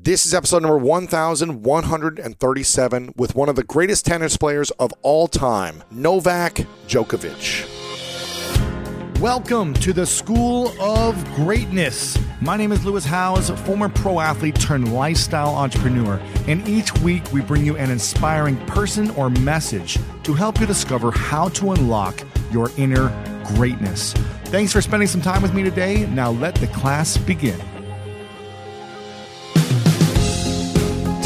This is episode number 1137 with one of the greatest tennis players of all time, Novak Djokovic. Welcome to the School of Greatness. My name is Lewis Howes, former pro athlete turned lifestyle entrepreneur, and each week we bring you an inspiring person or message to help you discover how to unlock your inner greatness. Thanks for spending some time with me today. Now let the class begin.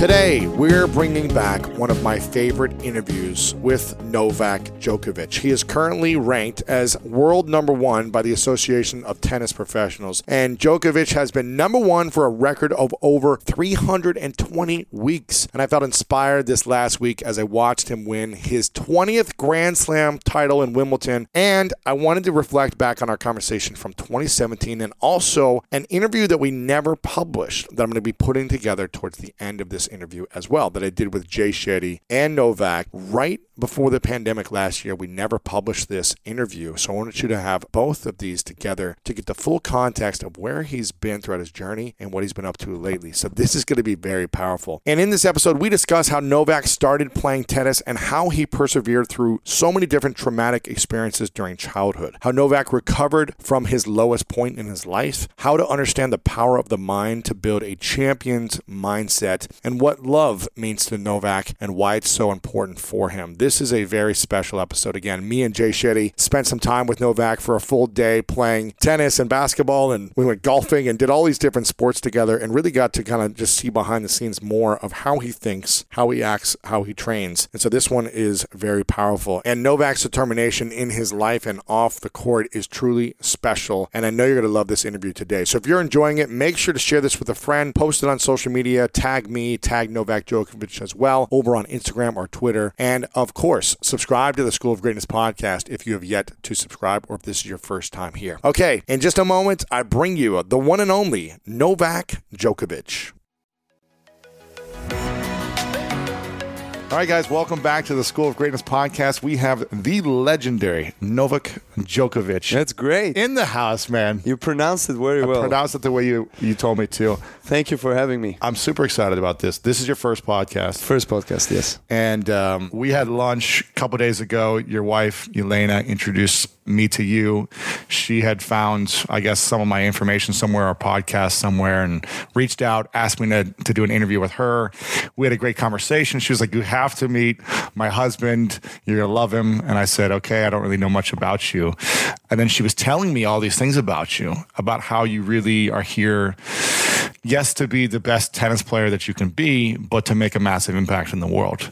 Today, we're bringing back one of my favorite interviews with Novak Djokovic. He is currently ranked as world number one by the Association of Tennis Professionals, and Djokovic has been number one for a record of over 320 weeks. And I felt inspired this last week as I watched him win his 20th Grand Slam title in Wimbledon. And I wanted to reflect back on our conversation from 2017 and also an interview that we never published that I'm going to be putting together towards the end of this interview as well that I did with Jay Shetty and Novak right before the pandemic last year. We never published this interview. So I wanted you to have both of these together to get the full context of where he's been throughout his journey and what he's been up to lately. So this is going to be very powerful. And in this episode, we discuss how Novak started playing tennis and how he persevered through so many different traumatic experiences during childhood, how Novak recovered from his lowest point in his life, how to understand the power of the mind to build a champion's mindset, and what love means to Novak and why it's so important for him. This is a very special episode. Again, me and Jay Shetty spent some time with Novak for a full day playing tennis and basketball, and we went golfing and did all these different sports together and really got to kind of just see behind the scenes more of how he thinks, how he acts, how he trains. And so this one is very powerful. And Novak's determination in his life and off the court is truly special. And I know you're going to love this interview today. So if you're enjoying it, make sure to share this with a friend, post it on social media, tag me, tag Novak Djokovic as well over on Instagram or Twitter. And of course, subscribe to the School of Greatness podcast if you have yet to subscribe or if this is your first time here. Okay, in just a moment, I bring you the one and only Novak Djokovic. All right, guys, welcome back to the School of Greatness podcast. We have the legendary Novak Djokovic That's great. in the house, man. You pronounced it very well. Pronounce it the way you, you told me to. Thank you for having me. I'm super excited about this. This is your first podcast. First podcast, yes. And um, we had lunch a couple days ago. Your wife, Elena, introduced me to you. She had found, I guess, some of my information somewhere, our podcast somewhere, and reached out, asked me to, to do an interview with her. We had a great conversation. She was like, You have to meet my husband. You're going to love him. And I said, Okay, I don't really know much about you. And then she was telling me all these things about you, about how you really are here yes, to be the best tennis player that you can be, but to make a massive impact in the world.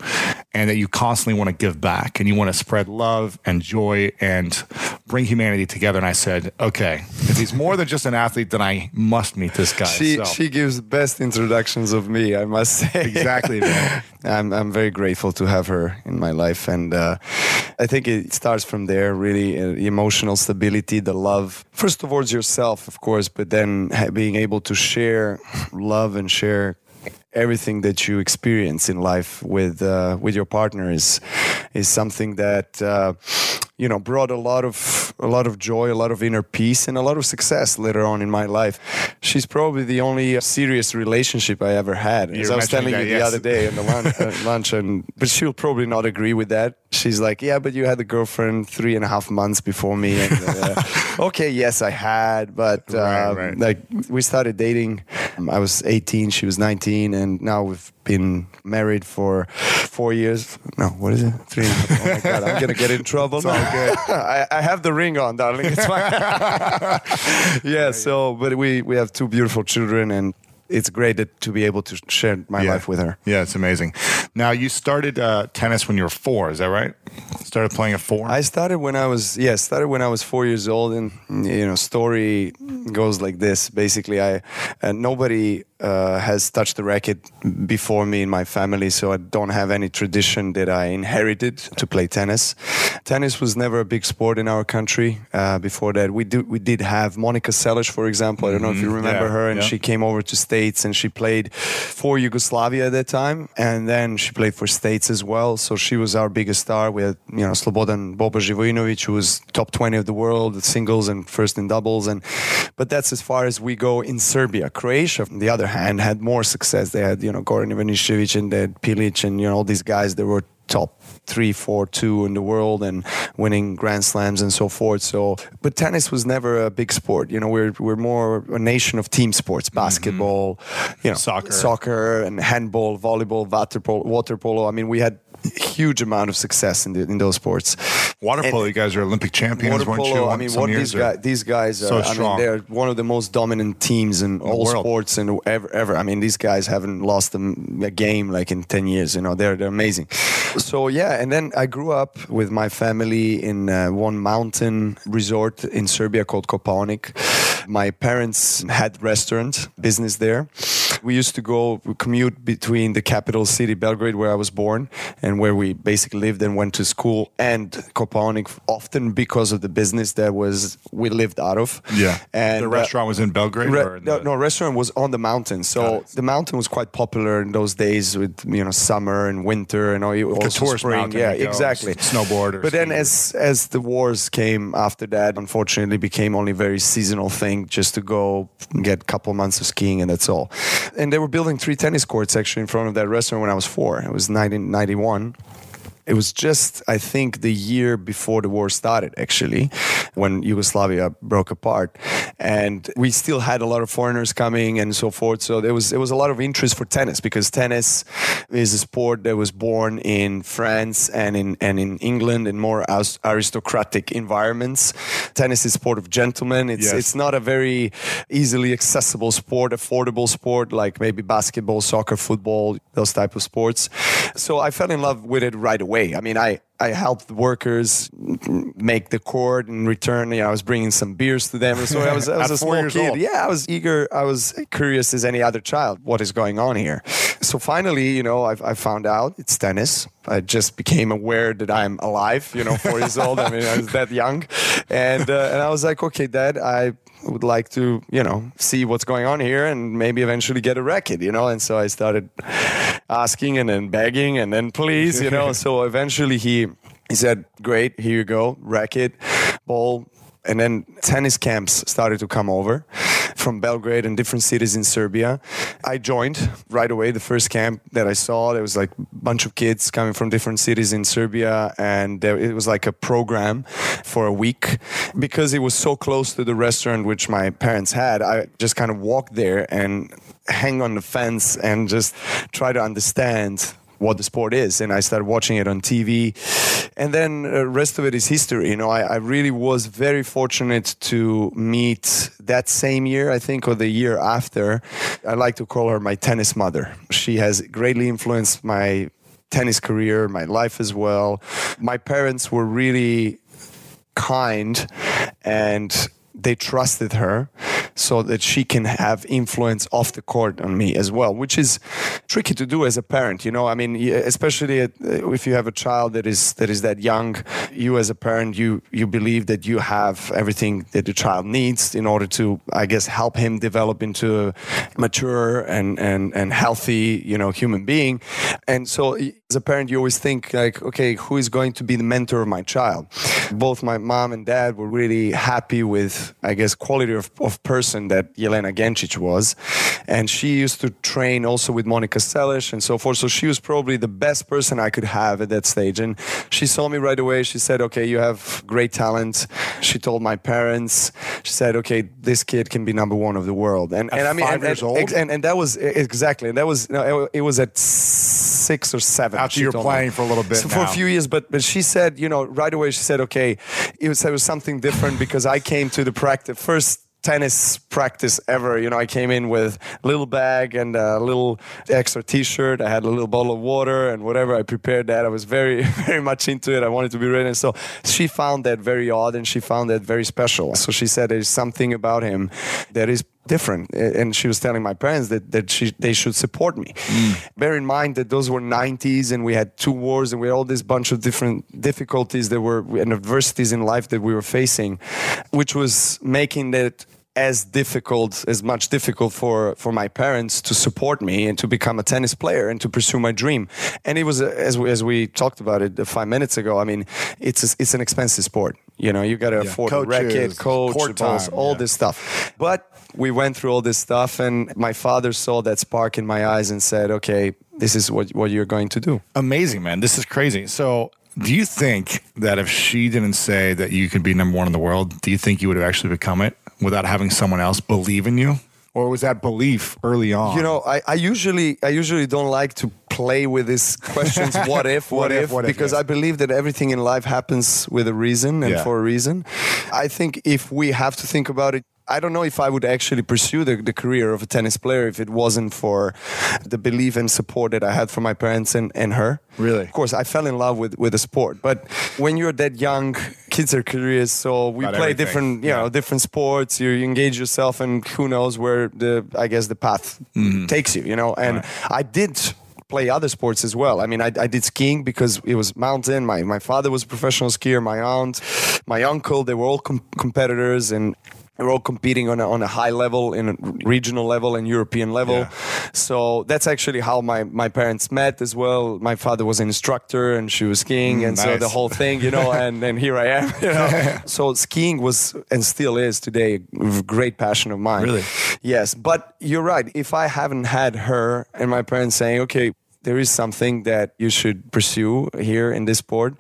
And that you constantly want to give back and you want to spread love and joy and bring humanity together. And I said, okay, if he's more than just an athlete, then I must meet this guy. She So- she gives the best introductions of me, I must say. exactly. I'm I'm very grateful to have her in my life, and uh, I think it starts from there. Really, uh, emotional stability, the love first towards yourself, of course, but then being able to share love and share everything that you experience in life with uh, with your partner is is something that uh, you know brought a lot of a lot of joy, a lot of inner peace, and a lot of success later on in my life. She's probably the only uh, serious relationship I ever had. You As I was telling you that, the yes. other day in the lunch, uh, lunch, and but she'll probably not agree with that. She's like, "Yeah, but you had a girlfriend three and a half months before me." And, uh, okay, yes, I had, but uh, Right, right. like we started dating. Um, I was 18, she was 19, and now we've been married for four years. No, what is it? Three. And a half. Oh my god, I'm gonna get in trouble. It's. I, I have the ring on, darling. It's fine. yeah. So, but we we have two beautiful children, and it's great that, to be able to share my Yeah. life with her. Yeah, it's amazing. Now, you started uh, tennis when you were four, is that right? Started playing at four? I started when I was yeah, started when I was four years old, and you know, story goes like this. Basically, I uh, nobody uh, has touched the racket before me in my family, so I don't have any tradition that I inherited to play tennis. Tennis was never a big sport in our country. Uh, before that, we do we did have Monica Seles, for example. I don't know if you Mhm. remember Yeah, her, and yeah. she came over to States and she played for Yugoslavia at that time, and then she played for States as well. So she was our biggest star. We had you know Slobodan Boba Živojinovic, who was top twenty of the world, singles and first in doubles, and but that's as far as we go in Serbia. Croatia, on the other hand, had more success. They had you know Goran Ivanišević and they had Pilic and you know all these guys that were top three, four, two in the world and winning Grand Slams and so forth. So, but tennis was never a big sport. You know, we're we're more a nation of team sports: mm-hmm. basketball, you know, Soccer. soccer, and handball, volleyball, water polo. Water polo. I mean, we had huge amount of success in the, in those sports. Water polo, you guys are Olympic champions, Water weren't polo. you? I mean, what these guys, these guys are. So I mean, they're one of the most dominant teams in all sports and ever, ever. I mean, these guys haven't lost a, a game like in ten years. You know, they're they're amazing. So yeah, and then I grew up with my family in uh, one mountain resort in Serbia called Kopaonik. My parents had restaurant business there. We used to go commute between the capital city Belgrade, where I was born, and where we basically lived and went to school, and Kopaonik, often because of the business that was we lived out of. yeah. and the uh, restaurant was in Belgrade? Re- or in no, the- no, restaurant was on the mountain. So the mountain was quite popular in those days with you know summer and winter and all. Also tourist spring. mountain Yeah, exactly. snowboard But then as as the wars came after that, unfortunately, became only very seasonal thing, just to go get a couple months of skiing and that's all. And they were building three tennis courts actually in front of that restaurant when I was four. It was 1991 it was just i think the year before the war started actually when yugoslavia broke apart. And we still had a lot of foreigners coming and so forth. So there was there was a lot of interest for tennis because tennis is a sport that was born in france and in and in england in more aristocratic environments. Tennis is a sport of gentlemen. It's Yes. it's not a very easily accessible sport affordable sport like maybe basketball soccer football those type of sports. So i fell in love with it right away i mean i I helped workers make the court and return. You know, I was bringing some beers to them. So I was, I was a small kid. old. Yeah, I was eager. I was curious as any other child. What is going on here? So finally, you know, I, I found out it's tennis. I just became aware that I'm alive. You know, four years old. I mean, I was that young, and uh, and I was like, okay, Dad, I would like to, you know, see what's going on here and maybe eventually get a racket, you know. And so I started asking and then begging and then please, you know. so eventually he he said, "Great, here you go, racket, ball." And then tennis camps started to come over from Belgrade and different cities in Serbia. I joined right away. The first camp that I saw, there was like a bunch of kids coming from different cities in Serbia, and there, it was like a program for a week because it was so close to the restaurant which my parents had. I just kind of walked there and hang on the fence and just try to understand what the sport is and i started watching it on tv and then the rest of it is history. You know I, I really was very fortunate to meet that same year i think or the year after. I like to call her my tennis mother. She has greatly influenced my tennis career my life as well. My parents were really kind and they trusted her so that she can have influence off the court on me as well which is tricky to do as a parent you know? I mean especially uh, if you have a child that is that is that young you as a parent you you believe that you have everything that the child needs in order to i guess help him develop into a mature and and and healthy you know human being and so as a parent you always think like okay who is going to be the mentor of my child? Both my mom and dad were really happy with i guess quality of, of person that Jelena Genčić was. And she used to train also with Monica Seles and so forth. So she was probably the best person I could have at that stage. And she saw me right away. She said okay you have great talent. She told my parents. She said okay this kid can be number one of the world. And, and I mean five and, years and, old? and, and that was exactly. And that was no, it was at six or seven. After you're told me. playing for a little bit So for a few years but but she said you know right away she said okay it was, it was something different because I came to the practice first tennis practice ever. You know I came in with a little bag and a little extra t-shirt. I had a little bottle of water and whatever. I prepared that. I was very very much into it. I wanted to be ready. And so she found that very odd and she found that very special. So she said there's something about him that is different. And she was telling my parents that, that she, they should support me. Mm. Bear in mind that those were 90s and we had two wars and we had all this bunch of different difficulties that were and adversities in life that we were facing which was making that as difficult as much difficult for for my parents to support me and to become a tennis player and to pursue my dream and it was uh, as we, as we talked about it uh, 5 minutes ago i mean it's a, it's an expensive sport you know you got to afford a racket coach court balls, time, all yeah. this stuff but we went through all this stuff and my father saw that spark in my eyes and said okay this is what what you're going to do Amazing, man. This is crazy. So, do you think that if she didn't say that you could be number one in the world, do you think you would have actually become it without having someone else believe in you? Or was that belief early on? You know, I, I usually I usually don't like to play with these questions. What if? What, What if, if? what if, Because yes. I believe that everything in life happens with a reason and Yeah. for a reason. I think if we have to think about it. I don't know if I would actually pursue the, the career of a tennis player if it wasn't for the belief and support that I had from my parents and, and her. Really? Of course, I fell in love with, with the sport. But when you're that young, kids are curious. So we About play everything. different, you Yeah. know, different sports. You, you engage yourself, and who knows where the, I guess, the path Mm-hmm. takes you. You know, and I did play other sports as well. I mean, I, I did skiing because it was mountain. My my father was a professional skier. My aunt, my uncle, they were all com- competitors and. Were all competing on a, on a high level, in a regional level, and European level. Yeah. So that's actually how my, my parents met as well. My father was an instructor, and she was skiing, Mm, and so the whole thing, you know. and and here I am. You know? so skiing was and still is today a great passion of mine. Really? Yes, but you're right. If I haven't had her and my parents saying, okay, there is something that you should pursue here in this sport,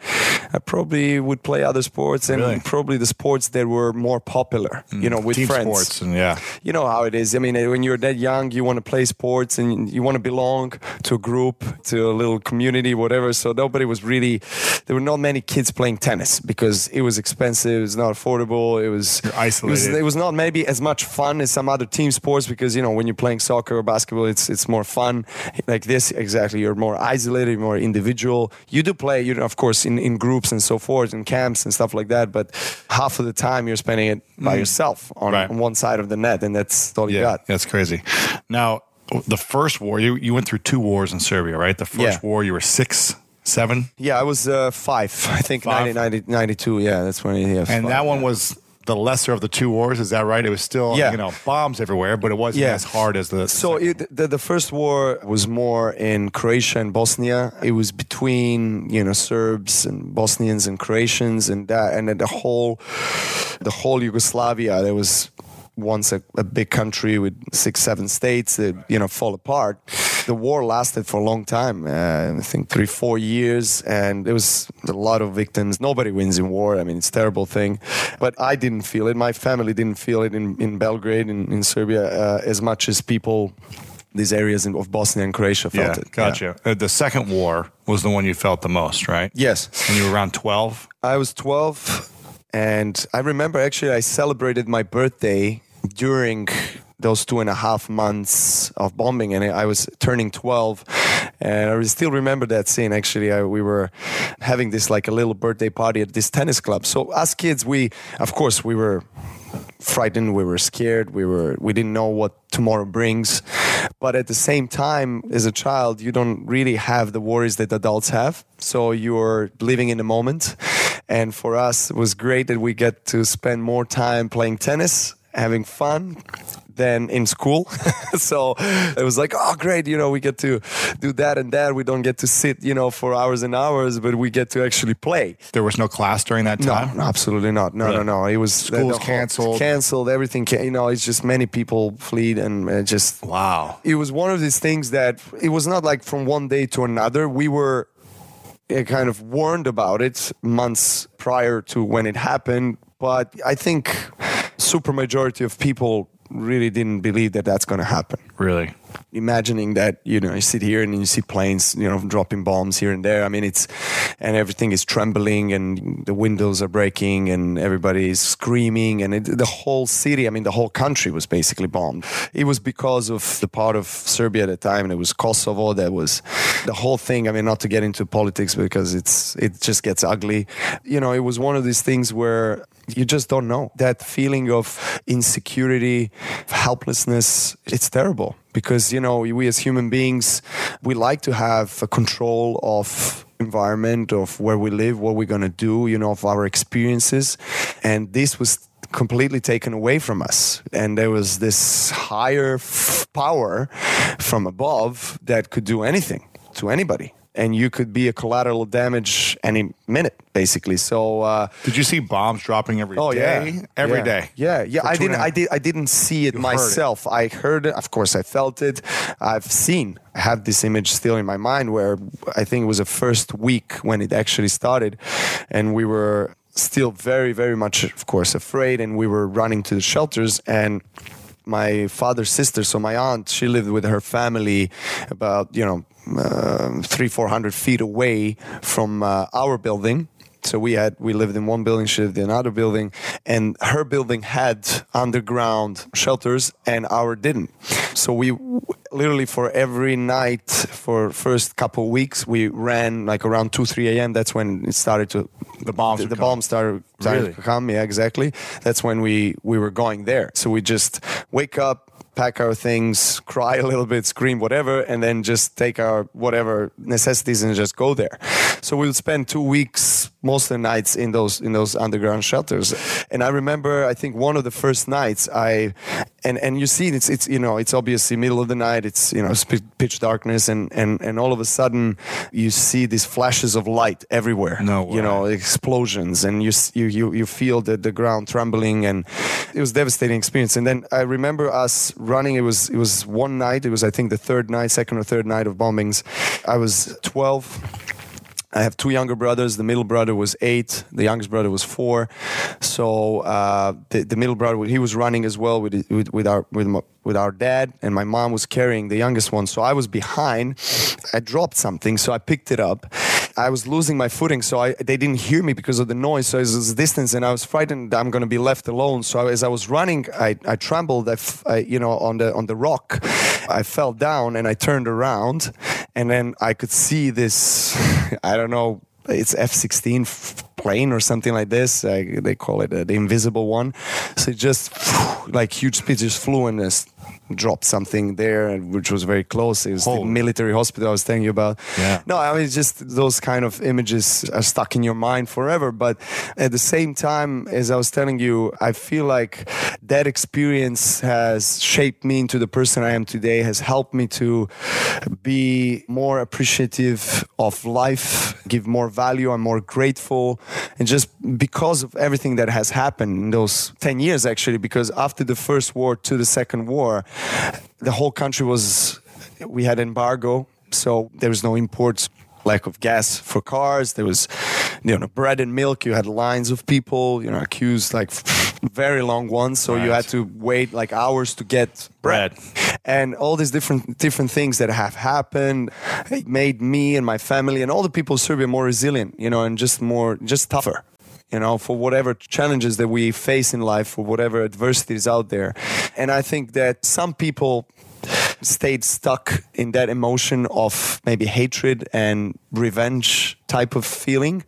I probably would play other sports and Really? probably the sports that were more popular, you mm. know, with Team friends. sports and yeah. You know how it is. I mean, uh, when you're that young, you want to play sports and you want to belong to a group, to a little community, whatever. So nobody was really, there were not many kids playing tennis because it was expensive, it was not affordable, it was, You're it was, isolated. it was not maybe as much fun as some other team sports because, you know, when you're playing soccer or basketball, it's, it's more fun. Like this, exactly. You're more isolated, more individual. You do play, you know, of course, in, in groups and so forth, in camps and stuff like that. But half of the time you're spending it by yourself on, Mm. Right. on one side of the net, and that's all you Yeah, got. that's crazy. Now, the first war, you, you went through two wars in Serbia, right? The first Yeah. war, you were six, seven, Yeah, I was uh, five, I think, Five? 90, 90, 92. Yeah, that's when he. Yeah, and five, that one yeah. was the lesser of the two wars. Is that right? It was still, Yeah. you know, bombs everywhere, but it wasn't Yeah. as hard as the. So it, the, the first war was more in Croatia and Bosnia. It was between you know Serbs and Bosnians and Croatians and that and then the whole the whole Yugoslavia. There was once a, a big country with six seven states that you know fall apart. The war lasted for a long time. Uh, I think three four years, and there was a lot of victims. Nobody wins in war. I mean, it's a terrible thing, but I didn't feel it. My family didn't feel it in in Belgrade in, in Serbia uh, as much as people these areas of Bosnia and Croatia felt yeah, it. gotcha. Uh, the second war was the one you felt the most, right? Yes. And you were around 12. I was 12 and I remember actually I celebrated my birthday during those two and a half months of bombing and I was turning 12 and I still remember that scene. Actually I, we were having this like a little birthday party at this tennis club. So as kids we of course we were frightened we were scared we were we didn't know what tomorrow brings. But at the same time as a child you don't really have the worries that adults have. So you're living in the moment. And for us it was great that we get to spend more time playing tennis having fun than in school so it was like oh great you know we get to do that and that we don't get to sit you know for hours and hours but we get to actually play There was no class during that time? no, absolutely not. No, no, Really? no. It was Schools whole- canceled. Canceled. Everything. Ca- you know, it's just many people fled, and uh, just Wow. it was one of these things that it was not like from one day to another. We were uh, kind of warned about it months prior to when it happened, but I think super majority of people really didn't believe that that's going to happen. Really? Imagining that you know you sit here and you see planes you know dropping bombs here and there. I mean it's and everything is trembling and the windows are breaking and everybody is screaming and it, the whole city i mean the whole country was basically bombed. It was because of the part of serbia at the time and it was kosovo that was the whole thing. I mean not to get into politics because it's it just gets ugly. You know it was one of these things where you just don't know. That feeling of insecurity helplessness it's terrible because you know we as human beings we like to have control of environment of where we live what we're going to do you know of our experiences. And this was completely taken away from us. And there was this higher f- power from above that could do anything to anybody and you could be a collateral damage any minute, basically. So, uh, did you see bombs dropping every oh, day? Yeah. Every yeah. day. Yeah, yeah. I didn't. I did. I didn't see it you myself. It. I heard it. Of course, I felt it. I've seen. I have this image still in my mind where I think it was the first week when it actually started, and we were still very, very much, of course, afraid, and we were running to the shelters and my father's sister so my aunt she lived with her family about you know uh, three, four hundred feet away from uh, our building. So we had we lived in one building, she lived in another building, and her building had underground shelters, and our didn't. So we literally for every night for first couple weeks we ran like around two three a.m. That's when it started to the bombs the, the bombs started, started really? to come. Yeah, exactly. That's when we we were going there. So we just wake up pack our things, cry a little bit, scream, whatever, and then just take our whatever necessities and just go there. So we would spend two weeks most of the nights in those in those underground shelters. And I remember, I think one of the first nights I and and you see it's it's you know it's obviously middle of the night it's you know pitch darkness and and and all of a sudden you see these flashes of light everywhere. No way. you know explosions and you you you, you feel the, the ground trembling and it was devastating experience. And then i remember us running it was it was one night it was i think the third night second or third night of bombings. I was 12 I have two younger brothers. The middle brother was eight. The youngest brother was four. So uh, the, the middle brother he was running as well with with, with our with, with our dad, and my mom was carrying the youngest one. So I was behind. I dropped something, so I picked it up. I was losing my footing, so I, they didn't hear me because of the noise. So it was distance, and I was frightened I'm going to be left alone. So as I was running, I, I trembled. I, I, you know, on the on the rock, I fell down and I turned around, and then I could see this. I don't know. It's F-16 plane or something like this. They call it uh, the invisible one. So it just like huge speed just flew and just dropped something there, which was very close. It was the military hospital I was telling you about. Yeah. No, I mean just those kind of images are stuck in your mind forever. But at the same time, as I was telling you, I feel like that experience has shaped me into the person I am today. Has helped me to be more appreciative of life, give more value. I'm more grateful, and just because of everything that has happened in those ten years, actually, because after the first war to the second war, the whole country was we had embargo so there was no imports lack of gas for cars. There was you know bread and milk. You had lines of people you know accused like very long ones. So right. you had to wait like hours to get bread. bread. And all these different different things that have happened it made me and my family and all the people of serbia more resilient you know and just more just tougher you know, for whatever challenges that we face in life, for whatever adversities out there. And I think that some people stayed stuck in that emotion of maybe hatred and revenge type of feeling.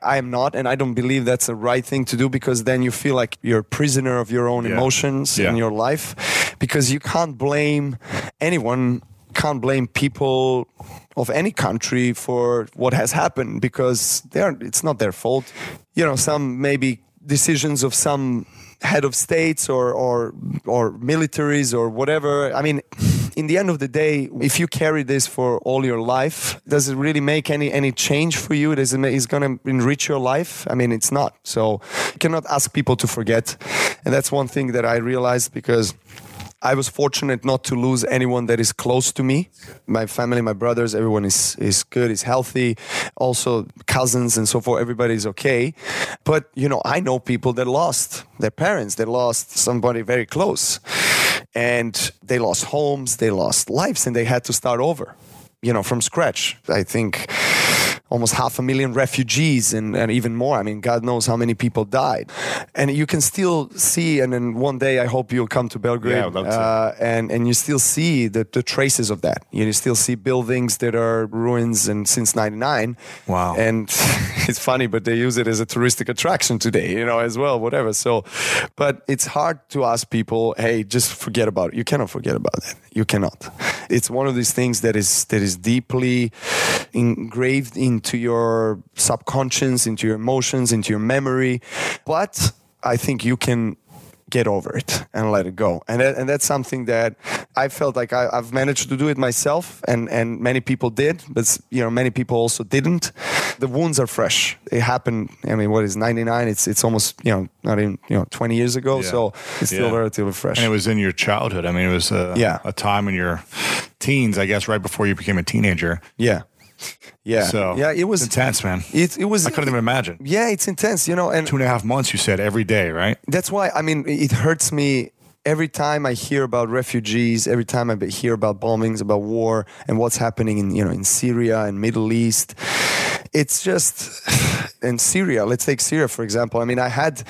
I am not, and I don't believe that's the right thing to do because then you feel like you're a prisoner of your own yeah. emotions yeah. in your life because you can't blame anyone can't blame people of any country for what has happened because it's not their fault. You know, some maybe decisions of some head of states or or or militaries or whatever. I mean, in the end of the day, if you carry this for all your life, does it really make any any change for you? Does it is going to enrich your life? I mean, it's not. So you cannot ask people to forget, and that's one thing that I realized because I was fortunate not to lose anyone that is close to me. My family, my brothers, everyone is is good, is healthy. Also, cousins and so forth, everybody is okay. But you know, I know people that lost their parents, they lost somebody very close. and they lost homes, they lost lives, and they had to start over, you know, from scratch. I think almost half a million refugees and, and even more. I mean, God knows how many people died. And you can still see, and then one day I hope you'll come to Belgrade. Yeah, I'd love to. Uh, and, and you still see the, the traces of that. You still see buildings that are ruins and since 99. Wow. And it's funny, but they use it as a touristic attraction today, you know, as well, whatever. So, but it's hard to ask people, hey, just forget about it. You cannot forget about that. You cannot. It's one of these things that is that is deeply engraved into your subconscious, into your emotions, into your memory. But I think you can get over it and let it go. And that, and that's something that I felt like I, have managed to do it myself, and and many people did, but you know many people also didn't. The wounds are fresh. It happened. I mean, what is ninety nine? It's it's almost you know not even you know twenty years ago, Yeah. so it's still Yeah. relatively fresh. And it was in your childhood. I mean, it was a, Yeah. a time in your teens, I guess, right before you became a teenager. yeah, yeah, So yeah. It was intense, man. It, it was. I couldn't even imagine. Yeah, it's intense, you know, and Two and a half months, you said, every day, right? that's why I mean it hurts me every time I hear about refugees, every time I hear about bombings, about war, and what's happening in you know in Syria and Middle East. It's just in Syria. Let's take Syria for example. I mean, I had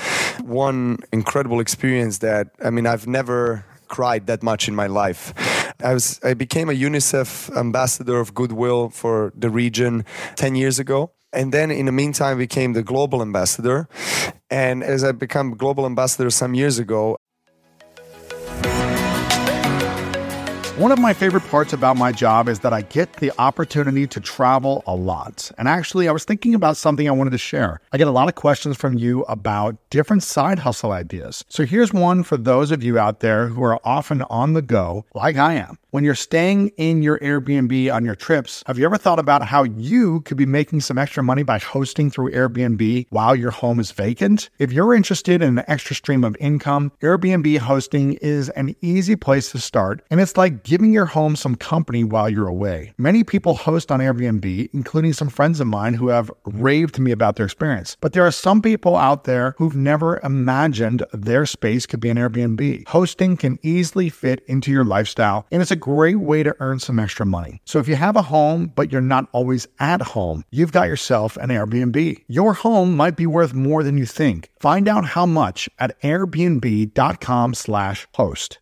one incredible experience that I mean I've never cried that much in my life. I was I became a UNICEF ambassador of goodwill for the region 10 years ago. And then in the meantime became the global ambassador. And as I became global ambassador some years ago, One of my favorite parts about my job is that I get the opportunity to travel a lot. And actually, I was thinking about something I wanted to share. I get a lot of questions from you about different side hustle ideas. So here's one for those of you out there who are often on the go, like I am. When you're staying in your Airbnb on your trips, have you ever thought about how you could be making some extra money by hosting through Airbnb while your home is vacant? If you're interested in an extra stream of income, Airbnb hosting is an easy place to start, and it's like giving your home some company while you're away. Many people host on Airbnb, including some friends of mine who have raved to me about their experience. But there are some people out there who've never imagined their space could be an Airbnb. Hosting can easily fit into your lifestyle, and it's a great way to earn some extra money. So if you have a home, but you're not always at home, you've got yourself an Airbnb. Your home might be worth more than you think. Find out how much at airbnb.com slash host.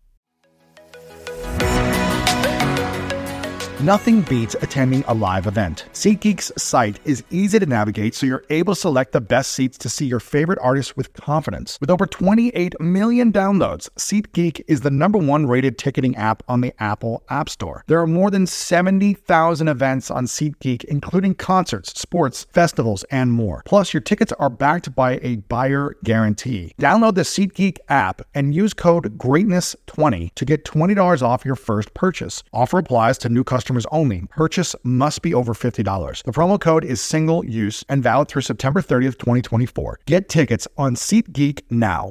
Nothing beats attending a live event. SeatGeek's site is easy to navigate so you're able to select the best seats to see your favorite artists with confidence. With over 28 million downloads, SeatGeek is the number one rated ticketing app on the Apple App Store. There are more than 70,000 events on SeatGeek, including concerts, sports, festivals, and more. Plus, your tickets are backed by a buyer guarantee. Download the SeatGeek app and use code GREATNESS20 to get $20 off your first purchase. Offer applies to new customers only. Purchase must be over $50. The promo code is single use and valid through September 30th, 2024. Get tickets on SeatGeek now.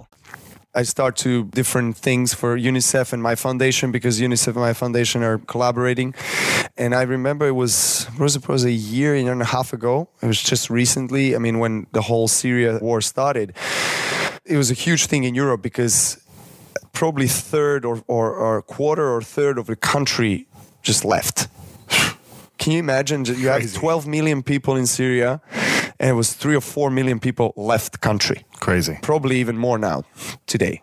I start to different things for UNICEF and my foundation because UNICEF and my foundation are collaborating. And I remember it was was, it was a year, year and a half ago. It was just recently. I mean, when the whole Syria war started, it was a huge thing in Europe because probably third or, or, or quarter or third of the country just left. Can you imagine? that You have 12 million people in Syria, and it was three or four million people left the country Crazy. probably even more now today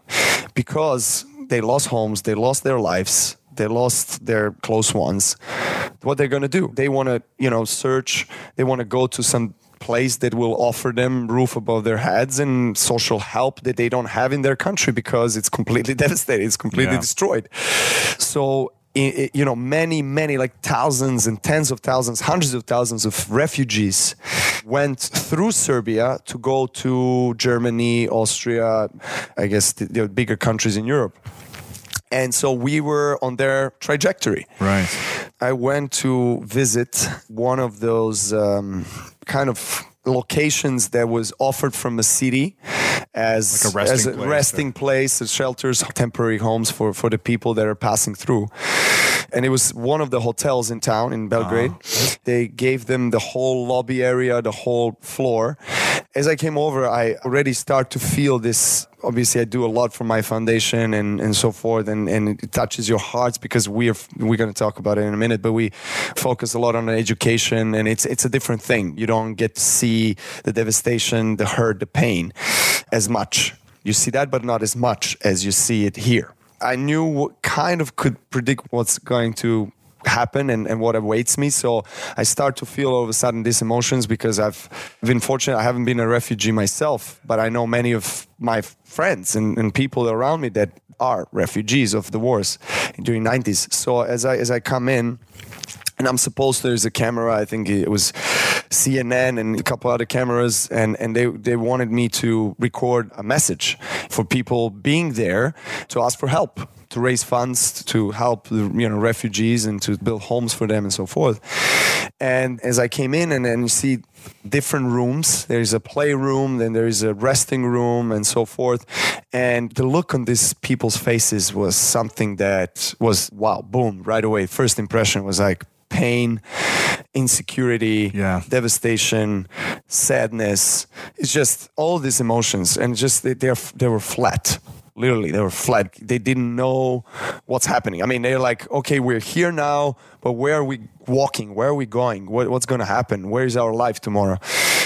because they lost homes they lost their lives they lost their close ones what they're going to do they want to you know search they want to go to some place that will offer them roof above their heads and social help that they don't have in their country because it's completely devastated it's completely Yeah. destroyed so you know many many like thousands and tens of thousands hundreds of thousands of refugees went through serbia to go to germany austria i guess the, the bigger countries in europe and so we were on their trajectory Right. I went to visit one of those um, kind of locations that was offered from a city as, Like a resting as a place, resting place, as shelters, temporary homes for, for the people that are passing through. And it was one of the hotels in town in Belgrade. Ah, they gave them the whole lobby area, the whole floor. As I came over, I already start to feel this. Obviously, I do a lot for my foundation and, and so forth, and, and it touches your hearts because we are we're going to talk about it in a minute. But we focus a lot on education, and it's it's a different thing. You don't get to see the devastation, the hurt, the pain as much. You see that, but not as much as you see it here. I knew what kind of could predict what's going to happen and, and what awaits me. So I start to feel all of a sudden these emotions because I've been fortunate. I haven't been a refugee myself, but I know many of my friends and, and people around me that are refugees of the wars during 90s. So as I as I come in, and I'm supposed there's a camera. I think it was CNN and a couple other cameras, and and they they wanted me to record a message for people being there to ask for help, to raise funds to help the you know refugees and to build homes for them and so forth. And as I came in and then you see different rooms, there is a playroom, then there is a resting room and so forth. And the look on these people's faces was something that was wow, boom, right away. First impression was like pain, insecurity, Yeah. devastation, sadness. It's just all these emotions, and just they they're, they were flat. Literally, they were flat. They didn't know what's happening. I mean, they're like, okay, we're here now, but where are we walking? Where are we going? What, what's going to happen? Where is our life tomorrow?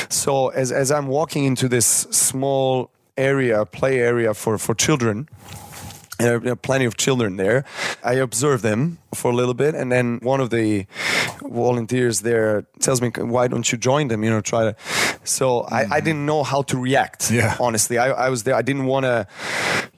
So, as, as I'm walking into this small area, play area for, for children, there are- plenty of children there. I observe them for a little bit, and then one of the volunteers there tells me, "Why don't you join them? You know, try to." So I, I mm-hmm. didn't know how to react. Yeah. honestly, I, I was there. I didn't want to,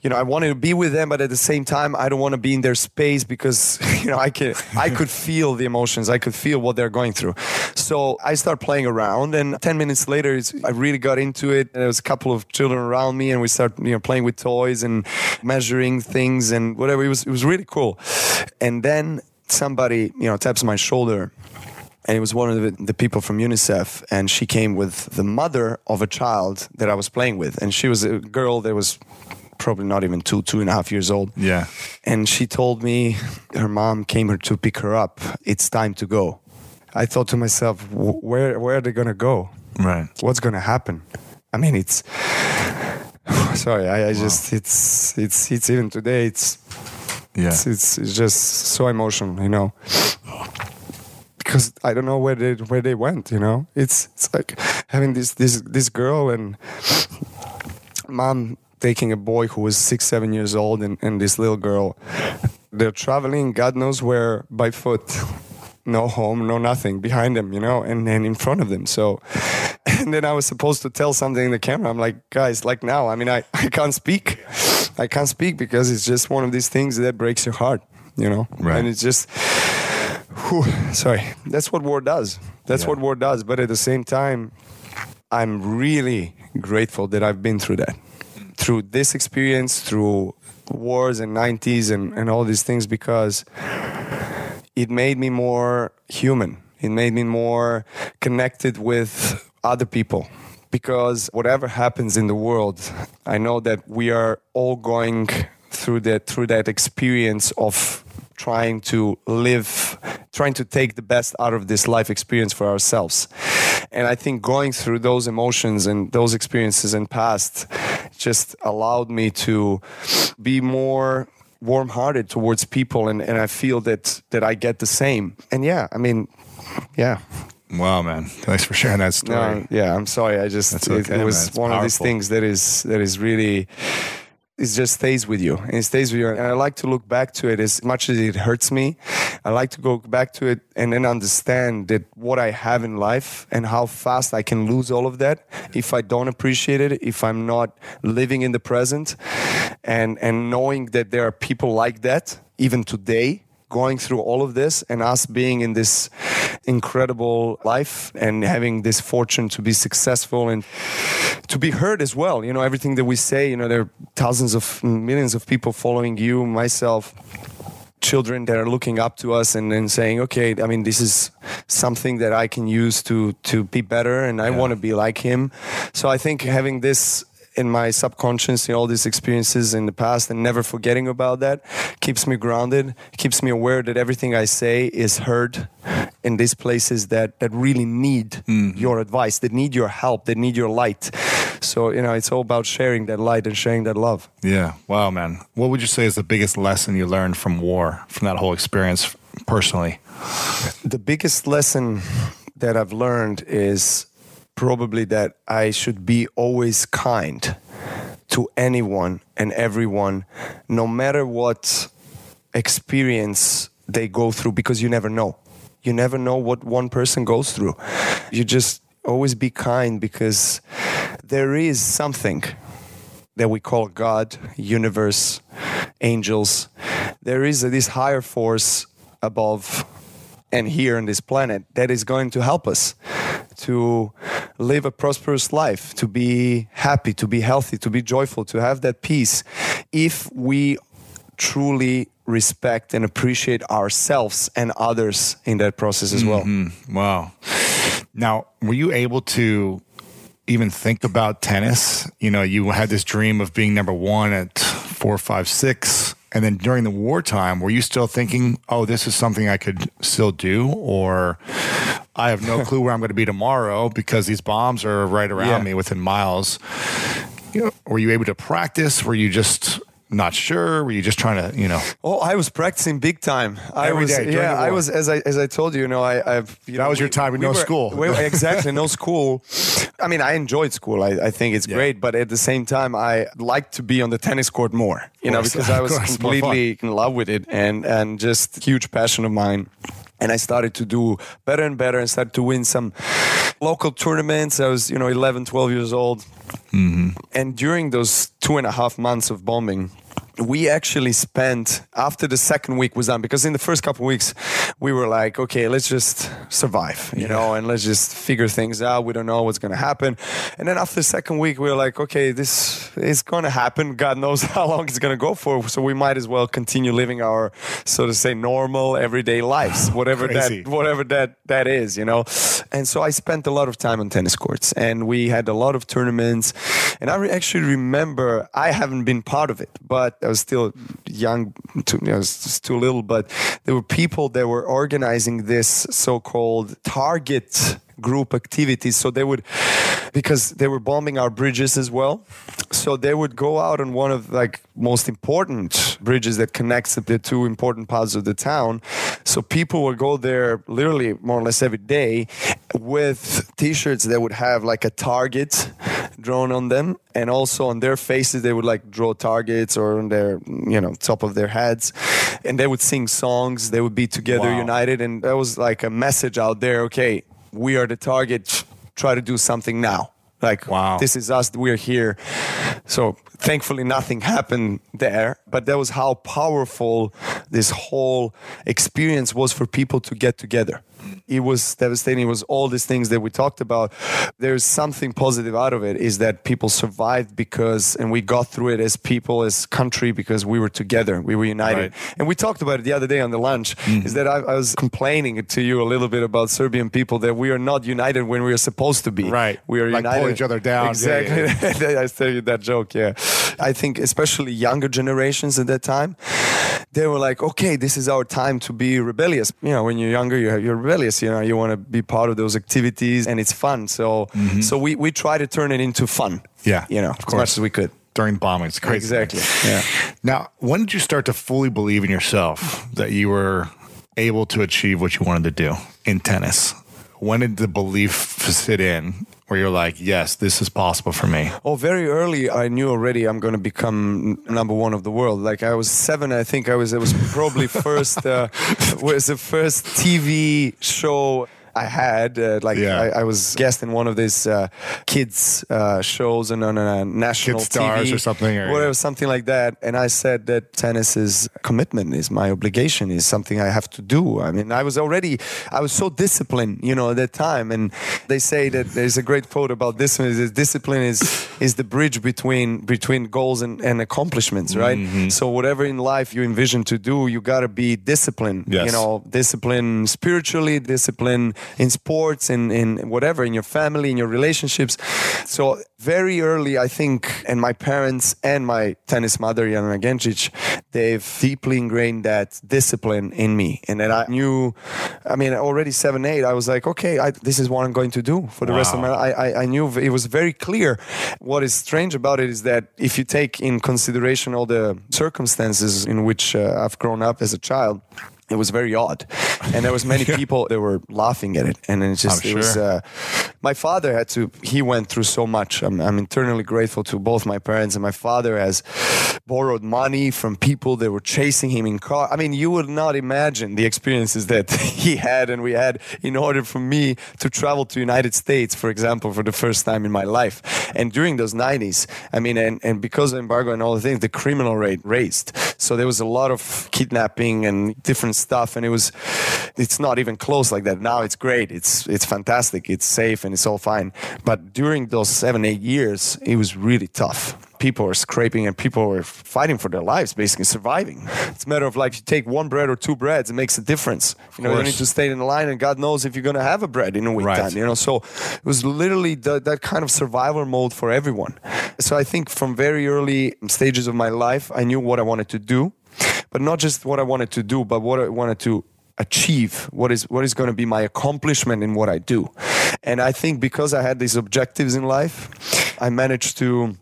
you know, I wanted to be with them, but at the same time, I don't want to be in their space because you know I could I could feel the emotions. I could feel what they're going through. So I start playing around, and ten minutes later, it's, I really got into it. And there was a couple of children around me, and we start you know playing with toys and measuring things and whatever. It was it was really cool. And then somebody you know taps my shoulder and it was one of the, the people from UNICEF, and she came with the mother of a child that I was playing with, and she was a girl that was probably not even two, two and a half years old. Yeah. And she told me her mom came here to pick her up. It's time to go. I thought to myself, "Wh- where where are they gonna go? Right. What's gonna happen? I mean, it's sorry. I, I just it's it's it's even today. It's Yeah. it's, it's it's just so emotional, you know. Because I don't know where they where they went, you know. It's it's like having this this this girl and mom taking a boy who was six seven years old and, and this little girl. They're traveling, God knows where, by foot. No home, no nothing behind them, you know, and then in front of them. So, and then I was supposed to tell something in the camera. I'm like, guys, like now, I mean, I, I can't speak. I can't speak because it's just one of these things that breaks your heart, you know? Right. And it's just, whew, sorry, that's what war does. That's Yeah. what war does. But at the same time, I'm really grateful that I've been through that. Through this experience, through wars and 90s and, and all these things, because it made me more human. It made me more connected with other people. Because whatever happens in the world, I know that we are all going through that through that experience of trying to live, trying to take the best out of this life experience for ourselves. And I think going through those emotions and those experiences in past just allowed me to be more warm-hearted towards people and, and I feel that that I get the same. And yeah, I mean, yeah. Wow, man. Thanks for sharing that story. No, yeah, I'm sorry. I just That's it, it was man. One of these things that is that is really it just stays with you and it stays with you. And I like to look back to it as much as it hurts me. I like to go back to it and then understand that what I have in life and how fast I can lose all of that if I don't appreciate it, if I'm not living in the present and, and knowing that there are people like that even today going through all of this and us being in this incredible life and having this fortune to be successful and to be heard as well. You know, everything that we say, you know, there are thousands of millions of people following you, myself children that are looking up to us and, and saying, okay, I mean, this is something that I can use to to be better, and I yeah. want to be like him. So I think having this in my subconscious, you know, all these experiences in the past and never forgetting about that keeps me grounded, keeps me aware that everything I say is heard in these places that, that really need mm-hmm. your advice, that need your help, that need your light. So, you know, it's all about sharing that light and sharing that love. Yeah. Wow, man. What would you say is the biggest lesson you learned from war, from that whole experience personally? The biggest lesson that I've learned is probably that I should be always kind to anyone and everyone, no matter what experience they go through, because you never know. You never know what one person goes through. You just always be kind because there is something that we call God, universe, angels. There is this higher force above and here on this planet that is going to help us to live a prosperous life, to be happy, to be healthy, to be joyful, to have that peace, if we truly respect and appreciate ourselves and others in that process as well. Mm-hmm. Wow. Now, were you able to even think about tennis? You know, you had this dream of being number one at four, five, six. And then during the wartime, were you still thinking, oh, this is something I could still do? Or I have no clue where I'm going to be tomorrow because these bombs are right around yeah. me within miles. You know, were you able to practice? Were you just not sure? Were you just trying to, you know? Oh, I was practicing big time. I Every was, day, yeah, I was as I as I told you, you know, I, I've you that know, was your time with we no were, school. We, exactly, no school. I mean, I enjoyed school. I, I think it's yeah. great, but at the same time, I like to be on the tennis court more. You know, because I was completely in love with it and and just huge passion of mine and I started to do better and better and started to win some local tournaments. I was, you know, 11, 12 years old. Mm-hmm. And during those two and a half months of bombing, we actually spent after the second week was done because in the first couple weeks we were like okay let's just survive you yeah. know and let's just figure things out. We don't know what's going to happen. And then after the second week we were like okay this is going to happen. God knows how long it's going to go for. So we might as well continue living our so to say normal everyday lives whatever that whatever that that is you know? And so i spent a lot of time on tennis courts and we had a lot of tournaments. And i re- actually remember i haven't been part of it but I was still young, too, I was too little, but there were people that were organizing this so-called target group activities. So they would, because they were bombing our bridges as well. So they would go out on one of like most important bridges that connects the two important parts of the town. So people would go there literally more or less every day with t-shirts that would have like a target drawn on them and also on their faces they would like draw targets or on their you know top of their heads and they would sing songs they would be together wow. united and that was like a message out there okay we are the target. Try to do something now. Like, wow. this is us. We're here. So thankfully, nothing happened there. But that was how powerful this whole experience was for people to get together it was devastating. It was all these things that we talked about. There's something positive out of it is that people survived because, and we got through it as people, as country, because we were together, we were united. Right. And we talked about it the other day on the lunch. Mm-hmm. Is that I, I, was complaining to you a little bit about Serbian people that we are not united when we are supposed to be. Right. We are like united. pull each other down. Exactly. Yeah, yeah. I tell you that joke. Yeah. I think especially younger generations at that time, they were like, okay, this is our time to be rebellious. You know, when you're younger, you're, you're rebellious. You know, you want to be part of those activities, and it's fun. So, mm-hmm. so we we try to turn it into fun. Yeah, you know, of as course. much as we could during bombing. It's crazy. Exactly. Yeah. Now, when did you start to fully believe in yourself that you were able to achieve what you wanted to do in tennis? When did the belief sit in? Where you're like, yes, this is possible for me? Oh, very early, I knew already I'm going to become number one of the world. Like I was seven, I think I was. It was probably first uh, was the first TV show I had. Uh, like Yeah. I, I was guest in one of these uh, kids uh, shows and on a national Kid Stars TV, or something, or- whatever, something like that. And I said that tennis is commitment, is my obligation, is something I have to do. I mean, I was already, I was so disciplined, you know, at that time. And they say that there's a great quote about this one: is discipline is is the bridge between between goals and, and accomplishments, right? Mm-hmm. So whatever in life you envision to do, you got to be disciplined. Yes. You know, discipline spiritually, discipline in sports, in in whatever, in your family, in your relationships. So very early, I think, and my parents and my tennis mother, Jelena Genčić, they've deeply ingrained that discipline in me, and that I knew. I mean, already seven, eight, I was like, okay, I, this is what I'm going to do for the rest of my life. I, I, I knew it was very clear. What is strange about it is that if you take in consideration all the circumstances in which uh, I've grown up as a child, it was very odd, and there was many people that were laughing at it, and it's just I'm it was. Uh, my father had to. He went through so much. I'm, I'm internally grateful to both my parents, and my father has borrowed money from people that were chasing him in car. I mean, you would not imagine the experiences that he had and we had in order for me to travel to United States, for example, for the first time in my life. And during those 90s, I mean, and, and because of embargo and all the things, the criminal rate raised. So there was a lot of kidnapping and different stuff, and it was, it's not even close like that. Now it's great. It's it's fantastic. It's safe and it's all fine. But during those seven eight years, it was really tough people were scraping and people were fighting for their lives, basically surviving. It's a matter of like, you take one bread or two breads, it makes a difference. You know, you need to stay in the line, and God knows if you're going to have a bread in a week Right. time. You know, so it was literally the, that kind of survival mode for everyone. So I think from very early stages of my life, I knew what I wanted to do, but not just what I wanted to do, but what I wanted to achieve what is what is going to be my accomplishment in what I do. And I think because I had these objectives in life, I managed to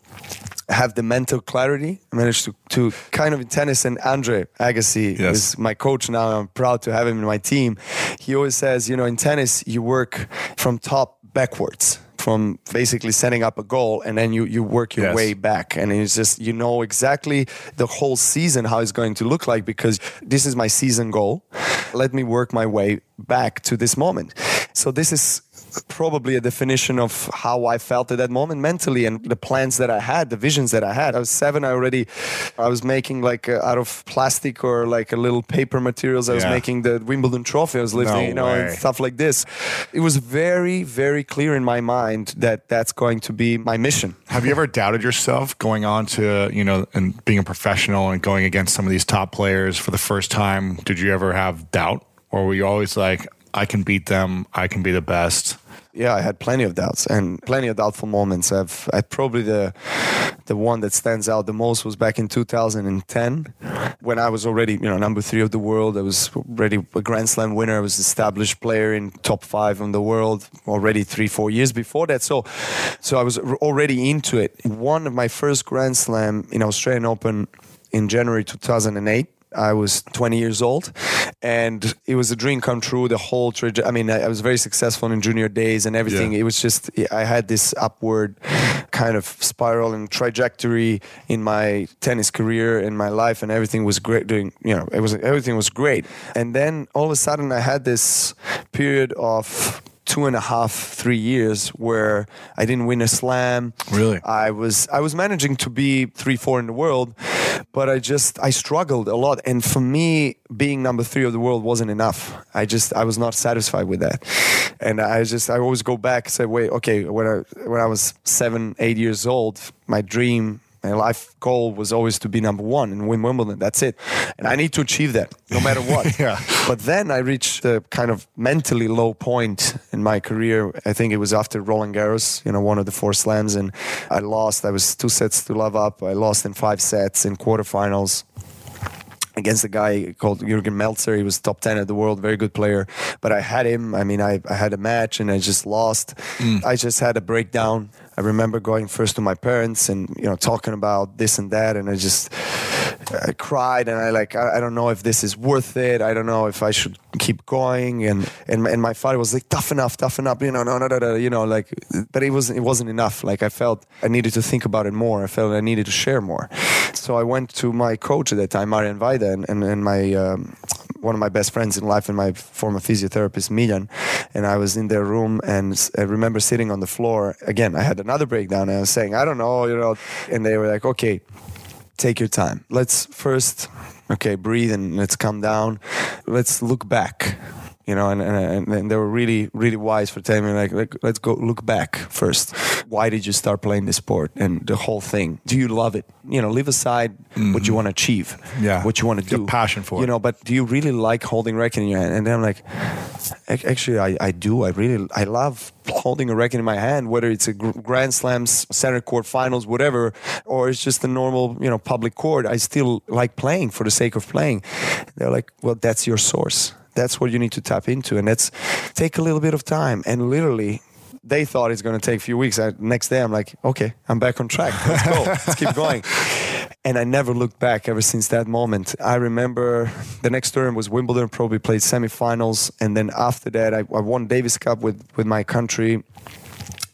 have the mental clarity. I managed to, to kind of in tennis, and Andre Agassi Yes. is my coach now. I'm proud to have him in my team. He always says, you know, in tennis, you work from top backwards. From basically setting up a goal and then you, you work your Yes. way back. And it's just, you know exactly the whole season how it's going to look like because this is my season goal. Let me work my way back to this moment. So, this is probably a definition of how I felt at that moment mentally and the plans that I had, the visions that I had. I was seven. I already, I was making like uh, out of plastic or like a little paper materials. I was making the Wimbledon trophy. I was lifting, No you know, and stuff like this. It was very, very clear in my mind that that's going to be my mission. Have you ever doubted yourself going on to, you know, and being a professional and going against some of these top players for the first time? Did you ever have doubt? Or were you always like, I can beat them, I can be the best? yeah, I had plenty of doubts and plenty of doubtful moments. I've, I probably the the one that stands out the most was back in 2010 when I was already you know number three of the world. I was already a Grand Slam winner. I was established player in top five in the world already three four years before that. So so I was already into it. Won my first Grand Slam in Australian Open in January 2008. I was 20 years old, and it was a dream come true. The whole traje- I mean, I, I was very successful in junior days and everything. Yeah. It was just I had this upward kind of spiral and trajectory in my tennis career, in my life, and everything was great. Doing you know, it was everything was great. And then all of a sudden, I had this period of two and a half, three years where I didn't win a slam. Really? I was I was managing to be three four in the world, but I just I struggled a lot. And for me, being number three of the world wasn't enough. I just I was not satisfied with that, and I just I always go back say, wait, okay, when I when I was seven eight years old, my dream. My life goal was always to be number one and win Wimbledon. That's it. And I need to achieve that no matter what. Yeah. But then I reached the kind of mentally low point in my career. I think it was after Roland Garros, you know, one of the four slams, and I lost. I was two sets to love up. I lost in five sets in quarterfinals against a guy called Jürgen Melzer. He was top 10 of the world, very good player. But I had him. I mean, I, I had a match and I just lost. Mm. I just had a breakdown. I remember going first to my parents and, you know, talking about this and that. And I just, I cried and I like I, I don't know if this is worth it. I don't know if I should keep going. And and and my father was like, tough enough, toughen up. You know, no, no, no, no. You know, like, but it wasn't it wasn't enough. Like I felt I needed to think about it more. I felt I needed to share more. So I went to my coach at that time, Marian Vajda, and and, and my um, one of my best friends in life and my former physiotherapist Milan, and I was in their room and I remember sitting on the floor again. I had another breakdown and I was saying, I don't know, you know, and they were like, okay, take your time. Let's first, okay, breathe and let's calm down. Let's look back you know, and, and, and they were really, really wise for telling me like, like, let's go look back first. Why did you start playing the sport and the whole thing? Do you love it? You know, leave aside mm-hmm. what you want to achieve, yeah, what you want to do, Your passion for you it. know. But do you really like holding racket in your hand? And then I'm like, actually, I, I do. I really, I love holding a racket in my hand, whether it's a Grand Slams, center court finals, whatever, or it's just a normal, you know, public court. I still like playing for the sake of playing. They're like, well, that's your source that's what you need to tap into and that's take a little bit of time. And literally they thought it's going to take a few weeks. I, next day i'm like okay i'm back on track. Let's go. Let's keep going. And I never looked back ever since that moment. I remember the next term was Wimbledon, probably played semifinals, and then after that, I, I won Davis Cup with with my country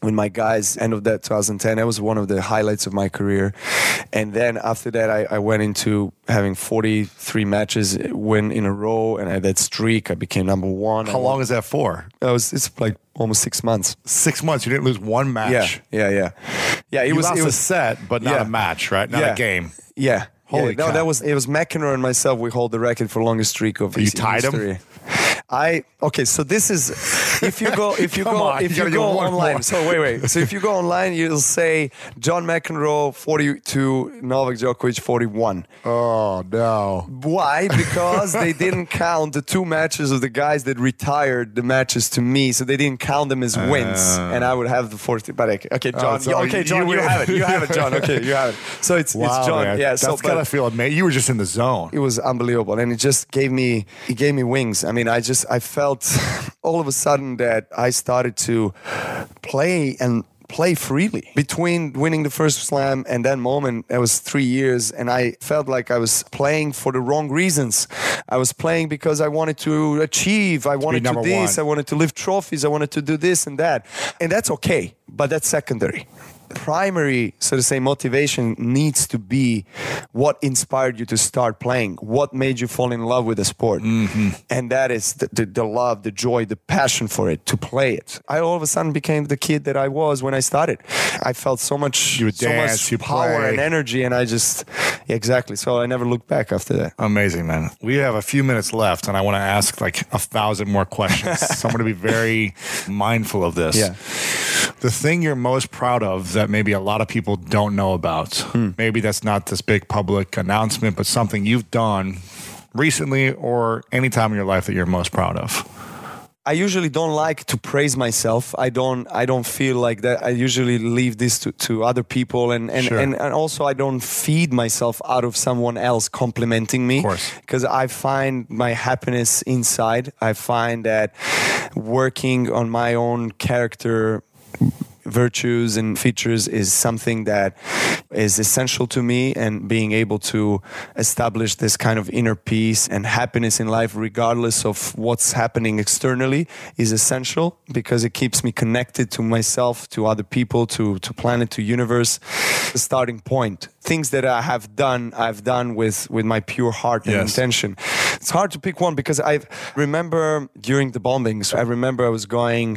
with my guys end of that 2010 that was one of the highlights of my career. And then after that I, I, went into having 43 matches win in a row and I had that streak. I became number one. How long is that for? It was it's like almost six months. Six months. You didn't lose one match. Yeah yeah yeah. Yeah it you was lost it was a set but not yeah. a match right? Not yeah. a game. Yeah. Holy yeah, no, that was it was McEnroe and myself. We hold the record for longest streak of you tied history. him. I okay. So this is if you go if you go on, if you you, go online. More. So wait wait. So if you go online, you'll say John McEnroe forty two, Novak Djokovic forty one. Oh no! Why? Because they didn't count the two matches of the guys that retired the matches to me, so they didn't count them as wins, uh, and I would have the forty. But okay, okay John. Oh, so okay, John, you, you have it. You have it, John. Okay, you have it. So it's wow, it's John. Man. Yeah, that's so kind of feel amazing. You were just in the zone. It was unbelievable, and it just gave me it gave me wings. I mean, I just I felt all of a sudden that I started to play and play freely between winning the first slam and that moment it was three years and i felt like i was playing for the wrong reasons. I was playing because i wanted to achieve i wanted to, to this one. i wanted to lift trophies i wanted to do this and that. And that's okay but that's secondary primary, so to say, motivation needs to be what inspired you to start playing, what made you fall in love with the sport. Mm-hmm. And that is the, the, the, love, the joy, the passion for it, to play it. I all of a sudden became the kid that I was when I started. I felt so much, you so dance, much power play. and energy, and I just, yeah, exactly. So I never looked back after that. Amazing, man. We have a few minutes left, and I want to ask like a thousand more questions. so I'm going to be very mindful of this. Yeah. The thing you're most proud of that maybe a lot of people don't know about. Hmm. Maybe that's not this big public announcement, but something you've done recently or any time in your life that you're most proud of. I usually don't like to praise myself. I don't. I don't feel like that. I usually leave this to, to other people, and and, Sure. and and also I don't feed myself out of someone else complimenting me. Of course. because I find my happiness inside. I find that working on my own character virtues and features is something that is essential to me and being able to establish this kind of inner peace and happiness in life regardless of what's happening externally is essential because it keeps me connected to myself to other people to to planet to universe the starting point things that I have done I've done with with my pure heart and Yes. intention it's hard to pick one because I remember during the bombings I remember I was going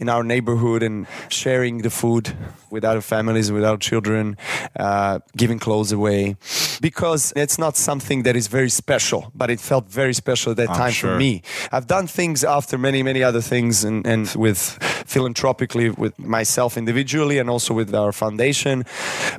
in our neighborhood and sharing the food with our families with our children uh, giving clothes away. Because it's not something that is very special but it felt very special at that I'm time sure. for me. I've done things after many many other things and, and with philanthropically with myself individually and also with our foundation.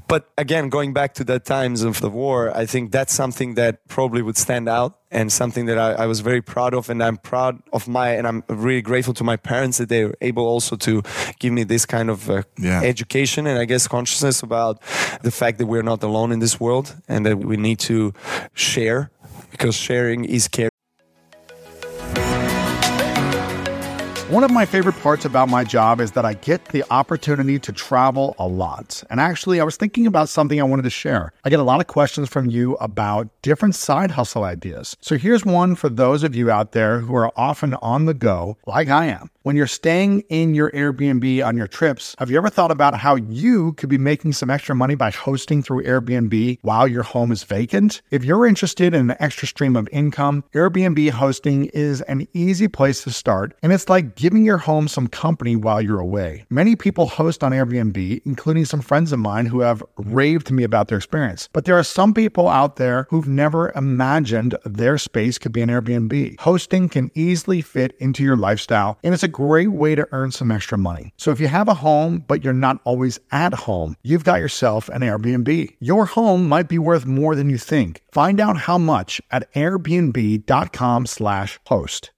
But again going back to the times of the war I think that's something that probably would stand out and something that I, I was very proud of and I'm proud of my and I'm really grateful to my parents that they were able also to give me this kind of uh, Yeah. education and I guess consciousness about the fact that we're not alone in this world and that we need to share because sharing is caring One of my favorite parts about my job is that I get the opportunity to travel a lot. And actually, I was thinking about something I wanted to share. I get a lot of questions from you about different side hustle ideas. So here's one for those of you out there who are often on the go, like I am. When you're staying in your Airbnb on your trips, have you ever thought about how you could be making some extra money by hosting through Airbnb while your home is vacant? If you're interested in an extra stream of income, Airbnb hosting is an easy place to start, and it's like giving your home some company while you're away. Many people host on Airbnb, including some friends of mine who have raved to me about their experience. But there are some people out there who've never imagined their space could be an Airbnb. Hosting can easily fit into your lifestyle, and it's a great way to earn some extra money. So if you have a home, but you're not always at home, you've got yourself an Airbnb. Your home might be worth more than you think. Find out how much at airbnb.com slash host.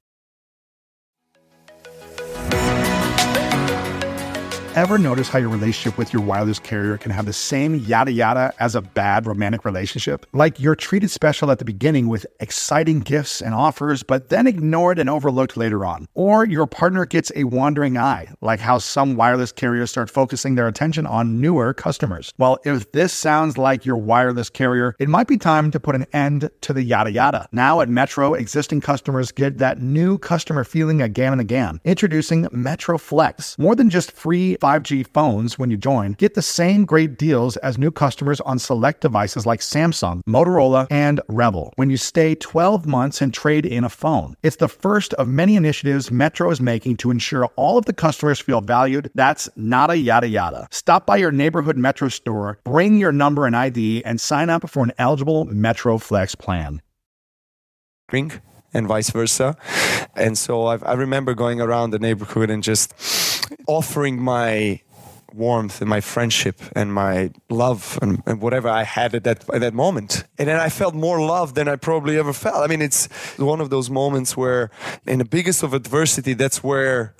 Ever notice how your relationship with your wireless carrier can have the same yada yada as a bad romantic relationship? Like you're treated special at the beginning with exciting gifts and offers, but then ignored and overlooked later on. Or your partner gets a wandering eye, like how some wireless carriers start focusing their attention on newer customers. Well, if this sounds like your wireless carrier, it might be time to put an end to the yada yada. Now at Metro, existing customers get that new customer feeling again and again. Introducing Metro Flex. More than just free 5G phones when you join, get the same great deals as new customers on select devices like Samsung, Motorola, and REVVL when you stay 12 months and trade in a phone. It's the first of many initiatives Metro is making to ensure all of the customers feel valued. That's not a yada yada. Stop by your neighborhood Metro store, bring your number and ID, and sign up for an eligible Metro Flex plan. Drink and vice versa. And so I've, I remember going around the neighborhood and just offering my warmth and my friendship and my love and, and, whatever I had at that at that moment. And then I felt more love than I probably ever felt. I mean, it's one of those moments where, in the biggest of adversity, that's where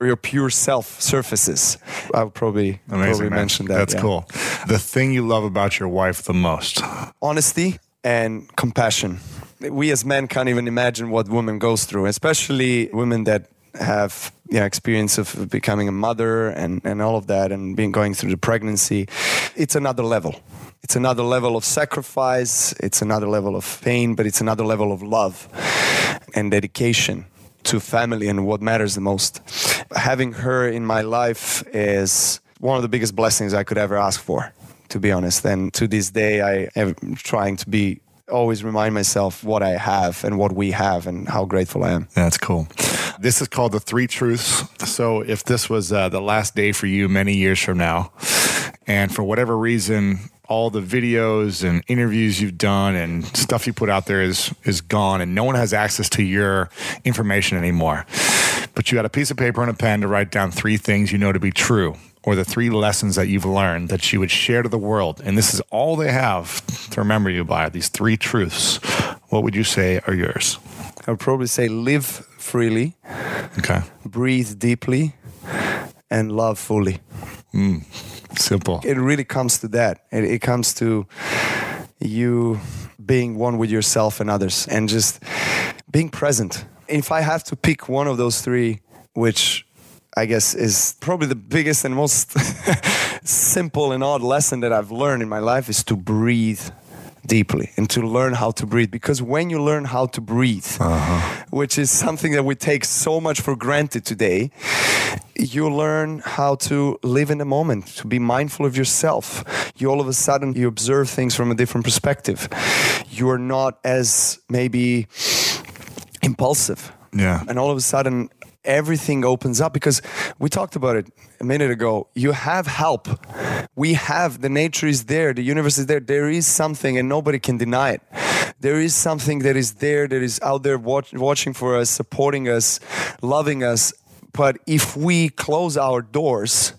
your pure self surfaces. I would probably, Amazing, probably man. mention that. That's yeah. cool. The thing you love about your wife the most? Honesty and compassion. We as men can't even imagine what women goes through, especially women that have experience of becoming a mother and and all of that and being going through the pregnancy it's another level. It's another level of sacrifice. It's another level of pain but it's another level of love and dedication to family and what matters the most. Having her in my life is one of the biggest blessings i could ever ask for to be honest. And to this day i am trying to be always remind myself what I have and what we have and how grateful I am. That's cool. This is called the Three Truths. So, if this was uh, the last day for you many years from now, and for whatever reason, all the videos and interviews you've done and stuff you put out there is is gone, and no one has access to your information anymore. But you had a piece of paper and a pen to write down three things you know to be true or the three lessons that you've learned that you would share to the world, and this is all they have to remember you by these three truths, what would you say are yours? I would probably say live freely, Okay. breathe deeply, and love fully. Mm, simple. It really comes to that. It, it comes to you being one with yourself and others and just being present. If I have to pick one of those three, which I guess is probably the biggest and most simple and odd lesson that I've learned in my life is to breathe deeply and to learn how to breathe because when you learn how to breathe uh-huh. which is something that we take so much for granted today you learn how to live in the moment to be mindful of yourself you all of a sudden you observe things from a different perspective you're not as maybe impulsive Yeah. and all of a sudden everything opens up because we talked about it a minute ago. You have help. We have the nature is there the universe is there. There is something and nobody can deny it. There is something that is there that is out there watch, watching for us supporting us loving us. But if we close our doors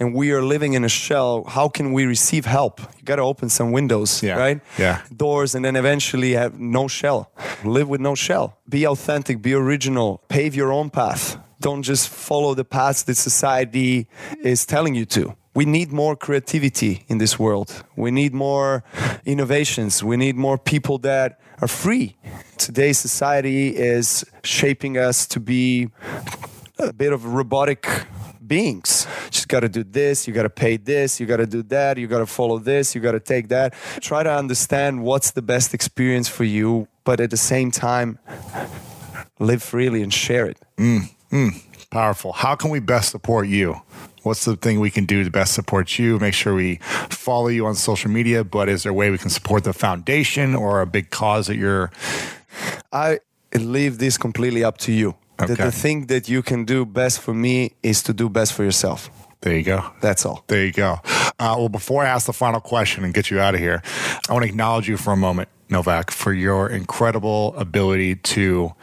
and we are living in a shell, how can we receive help? You got to open some windows, Yeah. right? Yeah. Doors, and then eventually have no shell. Live with no shell. Be authentic, be original, pave your own path. Don't just follow the paths that society is telling you to. We need more creativity in this world. We need more innovations. We need more people that are free. Today's society is shaping us to be a bit of robotic beings. Just got to do this, you got to pay this, you got to do that, you got to follow this, you got to take that. Try to understand what's the best experience for you, but at the same time, live freely and share it. Mm, mm, Powerful. How can we best support you? What's the thing we can do to best support you? Make sure we follow you on social media, but is there a way we can support the foundation or a big cause that you're I leave this completely up to you. The, Okay. the thing that you can do best for me is to do best for yourself. There you go. That's all. There you go. Uh, well, before I ask the final question and get you out of here, I want to acknowledge you for a moment, Novak, for your incredible ability to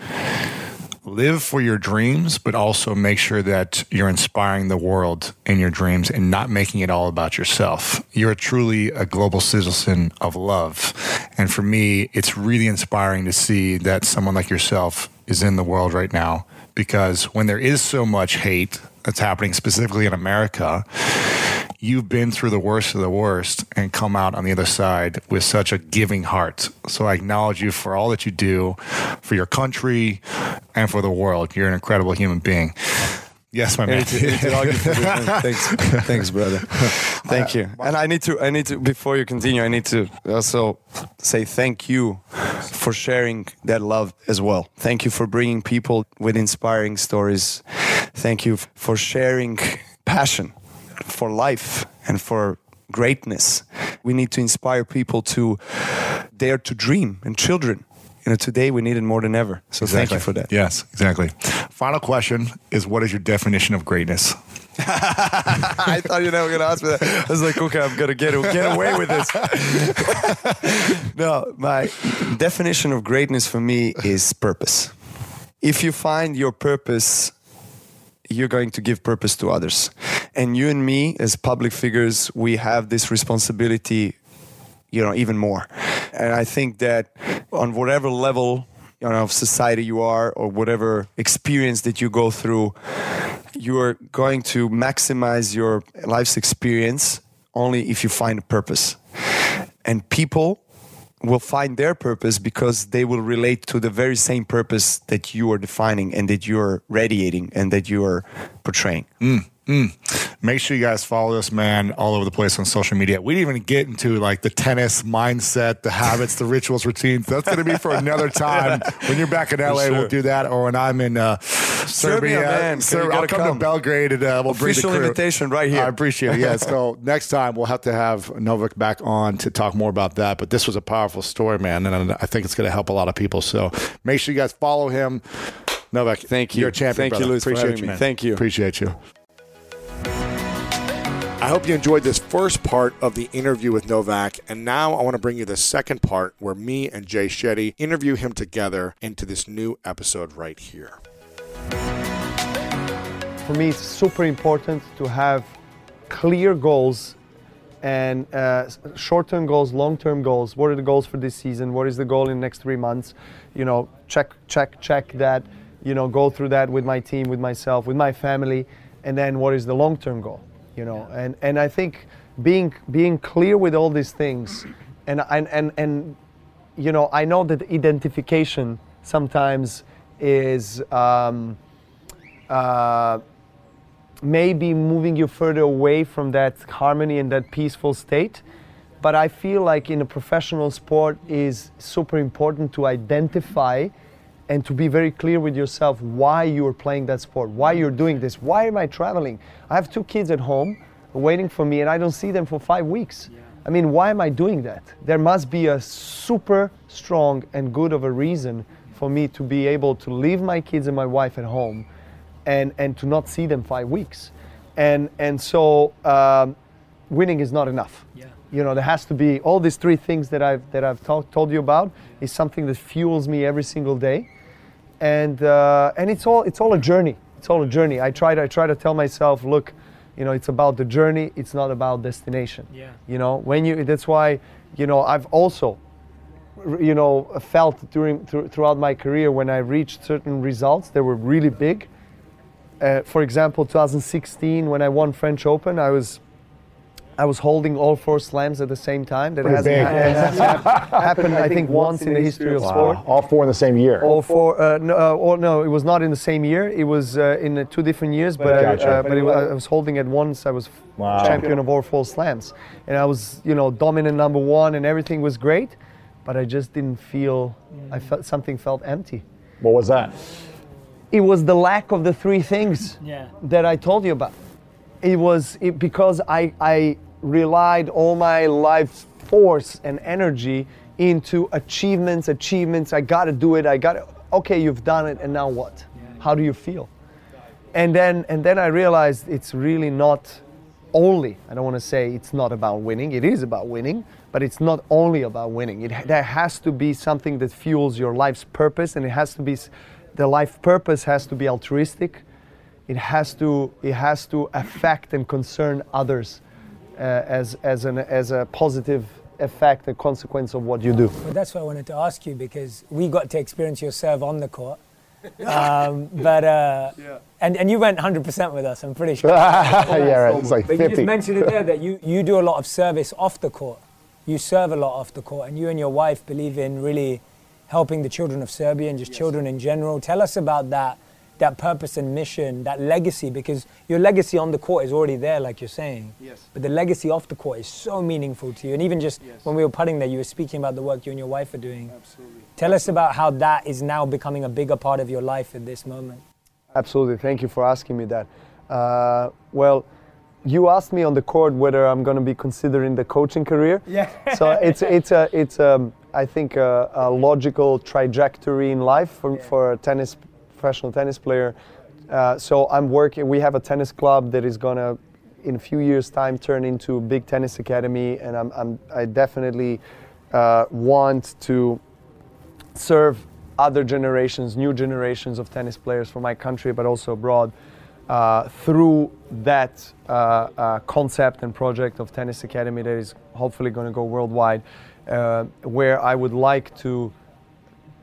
live for your dreams, but also make sure that you're inspiring the world in your dreams and not making it all about yourself. You're truly a global citizen of love. And for me, it's really inspiring to see that someone like yourself is in the world right now because when there is so much hate that's happening specifically in America, you've been through the worst of the worst and come out on the other side with such a giving heart. So I acknowledge you for all that you do for your country and for the world. You're an incredible human being. Yes, my man. thanks, thanks, brother. Thank you. And I need to, I need to, before you continue, I need to also say thank you for sharing that love as well. Thank you for bringing people with inspiring stories. Thank you for sharing passion for life and for greatness. We need to inspire people to dare to dream and children. You know, today we need it more than ever. So thank you for that. Yes, exactly. Final question is what is your definition of greatness? I thought you were never gonna ask me that. I was like, okay, I'm gonna get get away with this. no, my definition of greatness for me is purpose. If you find your purpose, you're going to give purpose to others. And you and me, as public figures, we have this responsibility, you know, even more. And I think that on whatever level you know of society you are or whatever experience that you go through you are going to maximize your life's experience only if you find a purpose. And people will find their purpose because they will relate to the very same purpose that you are defining and that you're radiating and that you are hmm. Portraying. Make sure you guys follow this man all over the place on social media. We didn't even get into like the tennis mindset, the habits, the rituals, routines. That's going to be for another time. When you're back in LA, sure. we'll do that. Or when I'm in uh, Serbia, man. Ser- You I'll come, come. to Belgrade and uh, we'll Official bring the crew. invitation right here. I appreciate it. Yeah. so next time we'll have to have Novak back on to talk more about that. But this was a powerful story, man, and I think it's going to help a lot of people. So make sure you guys follow him. Novak, Thank you. You're a champion. Thank you, brother. Lewis, Appreciate you, man. Thank you. Appreciate you. I hope you enjoyed this first part of the interview with Novak, and now I want to bring you the second part where me and Jay Shetty interview him together into this new episode right here. For me, it's super important to have clear goals and uh, short-term goals, long-term goals. What are the goals for this season? What is the goal in the next three months? You know, check, check, check that. You know, go through that with my team, with myself, with my family, and then what is the long-term goal? You know, and and I think being being clear with all these things, and and and and you know, I know that identification sometimes is. Um, uh, maybe moving you further away from that harmony and that peaceful state. But I feel like in a professional sport is super important to identify and to be very clear with yourself why you're playing that sport, why you're doing this, why am I traveling? I have two kids at home waiting for me and I don't see them for five weeks. I mean, why am I doing that? There must be a super strong and good of a reason for me to be able to leave my kids and my wife at home and, and to not see them five weeks. And, and so um, winning is not enough. Yeah. You know, there has to be all these three things that I've, that I've talk, told you about is something that fuels me every single day. And, uh, and it's, all, it's all a journey. It's all a journey. I try, to, I try to tell myself, look, you know, it's about the journey. It's not about destination. Yeah. You know, when you, that's why, you know, I've also you know felt during thr- throughout my career when I reached certain results that were really big. Uh, for example, 2016 when I won French Open, I was I was holding all four slams at the same time. That Pretty hasn't, ha- hasn't hap- happened, I think, once in the history of sport. All four in the same year. All four. Uh, no, uh, or no, it was not in the same year. It was uh, in uh, two different years. But Gotcha. uh, but it, I was holding at once. I was Wow. champion of all four slams, and I was you know dominant number one, and everything was great. But I just didn't feel. I felt something felt empty. What was that? It was the lack of the three things Yeah. that I told you about. It was it, because I, I relied all my life force and energy into achievements, achievements. I got to do it. I got to. Okay, you've done it, and now what? How do you feel? And then and then I realized it's really not only. I don't want to say it's not about winning. It is about winning, but it's not only about winning. It there has to be something that fuels your life's purpose, and it has to be the life purpose has to be altruistic it has to it has to affect and concern others uh, as as an as a positive effect a consequence of what you do But that's what I wanted to ask you because we got to experience your serve on the court. Um, but uh, and and you went 100% with us. I'm pretty sure. yeah, right. It's like But you just mentioned it there that you, you do a lot of service off the court. You serve a lot off the court, and you and your wife believe in really helping the children of Serbia and just children in general. Tell us about that, that purpose and mission, that legacy, because your legacy on the court is already there, like you're saying. Yes. But the legacy off the court is so meaningful to you. And even just when we were putting there, you were speaking about the work you and your wife are doing. absolutely Tell us about how that is now becoming a bigger part of your life at this moment. absolutely thank you for asking me that uh, well you asked me on the court whether i'm going to be considering the coaching career Yeah. so it's it's a it's um, I think a, a logical trajectory in life for, for a tennis professional tennis player. Uh, so I'm working. We have a tennis club that is gonna, in a few years' time, turn into a big tennis academy, and I'm, I'm I definitely uh, want to serve other generations, new generations of tennis players from my country, but also abroad, uh, through that uh, uh, concept and project of Tennis Academy that is hopefully going to go worldwide, uh, where I would like to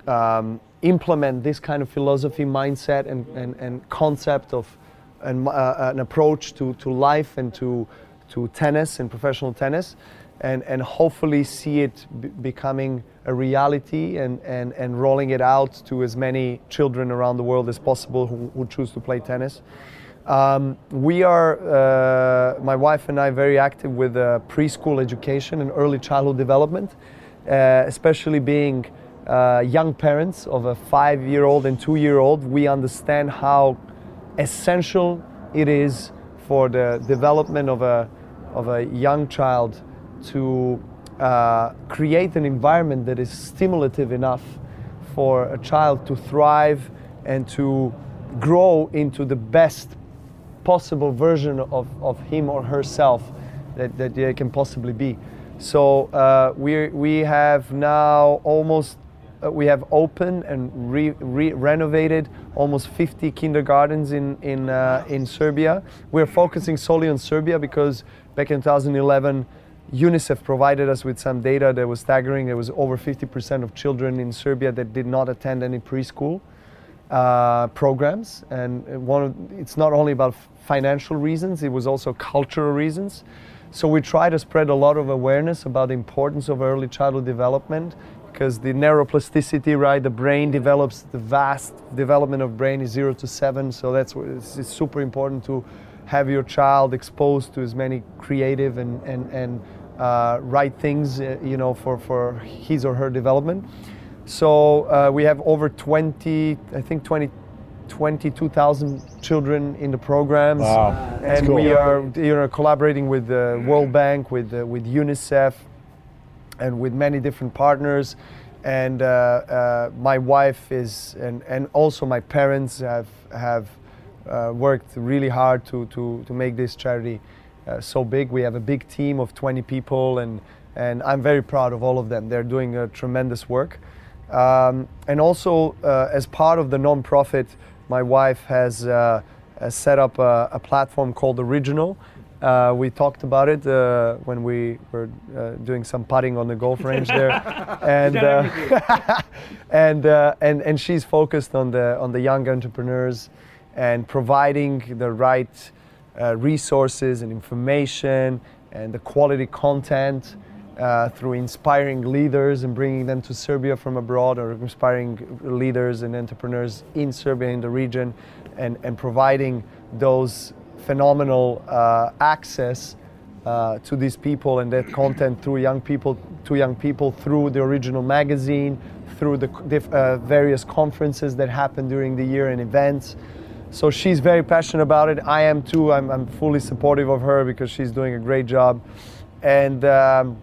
um, implement this kind of philosophy, mindset, and, and, and concept of an, uh, an approach to, to life and to, to tennis and professional tennis, and, and hopefully see it b- becoming a reality and, and, and rolling it out to as many children around the world as possible who, who choose to play tennis. Um, we are, uh, my wife and I, very active with uh, preschool education and early childhood development, uh, especially being uh, young parents of a five year old and two year old. We understand how essential it is for the development of a, of a young child to uh, create an environment that is stimulative enough for a child to thrive and to grow into the best possible version of, of him or herself that, that they can possibly be. So uh, we we have now almost uh, we have opened and re, re- renovated almost 50 kindergartens in in uh, in Serbia. We're focusing solely on Serbia because back in 2011. UNICEF provided us with some data that was staggering. There was over 50% of children in Serbia that did not attend any preschool uh, programs, and one of, it's not only about financial reasons; it was also cultural reasons. So we try to spread a lot of awareness about the importance of early childhood development, because the neuroplasticity, right, the brain develops. The vast development of brain is zero to seven, so that's what it's, it's super important to have your child exposed to as many creative and and and uh, right things, uh, you know, for for his or her development. So uh, we have over 20, I think 20, 22,000 children in the programs. Wow, and cool. we are you know, collaborating with the World Bank, with, uh, with UNICEF, and with many different partners. And uh, uh, my wife is, and, and also my parents have, have uh, worked really hard to, to, to make this charity uh, so big. We have a big team of 20 people, and, and I'm very proud of all of them. They're doing a tremendous work. Um, and also, uh, as part of the nonprofit, my wife has uh, uh, set up a, a platform called Original. Uh, we talked about it uh, when we were uh, doing some putting on the golf range there, and uh, and, uh, and and she's focused on the on the young entrepreneurs and providing the right uh, resources and information and the quality content uh, through inspiring leaders and bringing them to Serbia from abroad or inspiring leaders and entrepreneurs in Serbia in the region and, and providing those phenomenal uh, access uh, to these people and that content through young people to young people through the original magazine through the uh, various conferences that happen during the year and events. So she's very passionate about it. I am too. I'm, I'm fully supportive of her because she's doing a great job. And um,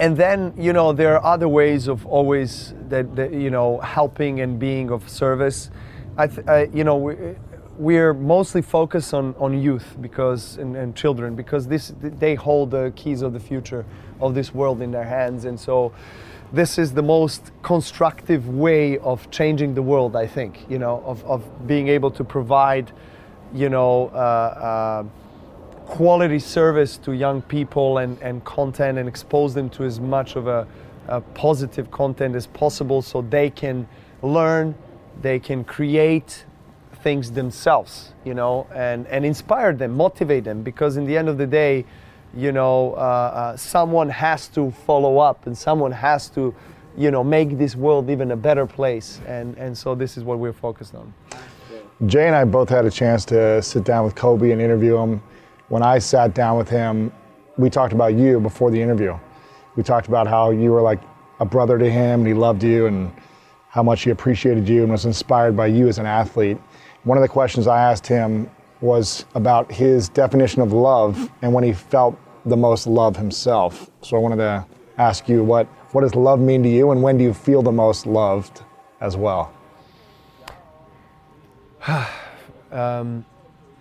and then you know there are other ways of always that, that you know helping and being of service. I, th- I you know we, we're mostly focused on, on youth because and, and, children because this they hold the keys of the future of this world in their hands. And so this is the most constructive way of changing the world i think you know of, of being able to provide you know uh, uh, quality service to young people and, and content and expose them to as much of a, a positive content as possible so they can learn they can create things themselves, you know, and, and inspire them, motivate them, because in the end of the day, you know, uh, uh, someone has to follow up and someone has to, you know, make this world even a better place. And, and so this is what we're focused on. Jay and I both had a chance to sit down with Kobe and interview him. When I sat down with him, we talked about you before the interview. We talked about how you were like a brother to him and he loved you and how much he appreciated you and was inspired by you as an athlete. One of the questions I asked him was about his definition of love and when he felt the most love himself. So I wanted to ask you what, what does love mean to you and when do you feel the most loved as well? um,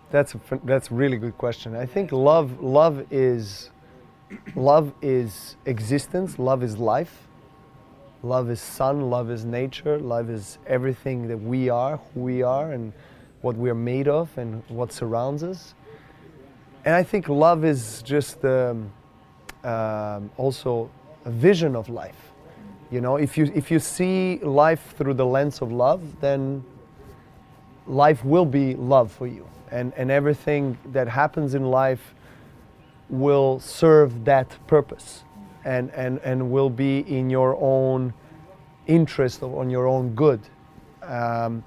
that's a, that's a really good question. I think love love is love is existence, love is life. Love is sun, love is nature, love is everything that we are, who we are and what we're made of and what surrounds us. And I think love is just um, also a vision of life. You know, if you if you see life through the lens of love, then life will be love for you, and and everything that happens in life will serve that purpose, and and and will be in your own interest or on your own good. Um,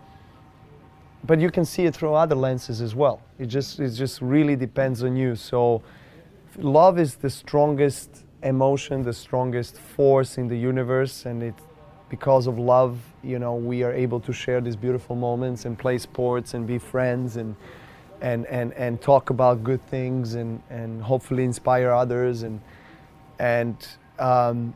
but you can see it through other lenses as well. It just it just really depends on you. So love is the strongest emotion, the strongest force in the universe, and it because of love, you know, we are able to share these beautiful moments and play sports and be friends and and and, and talk about good things and, and hopefully inspire others and and um,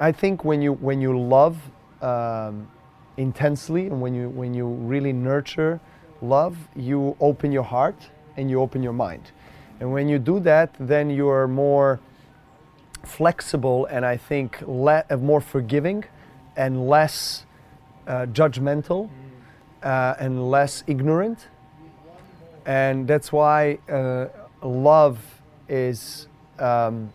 I think when you when you love um, intensely and when you when you really nurture love you open your heart and you open your mind. And when you do that then you are more flexible and i think le- uh, more forgiving and less uh, judgmental uh, and less ignorant. And that's why uh, love is um,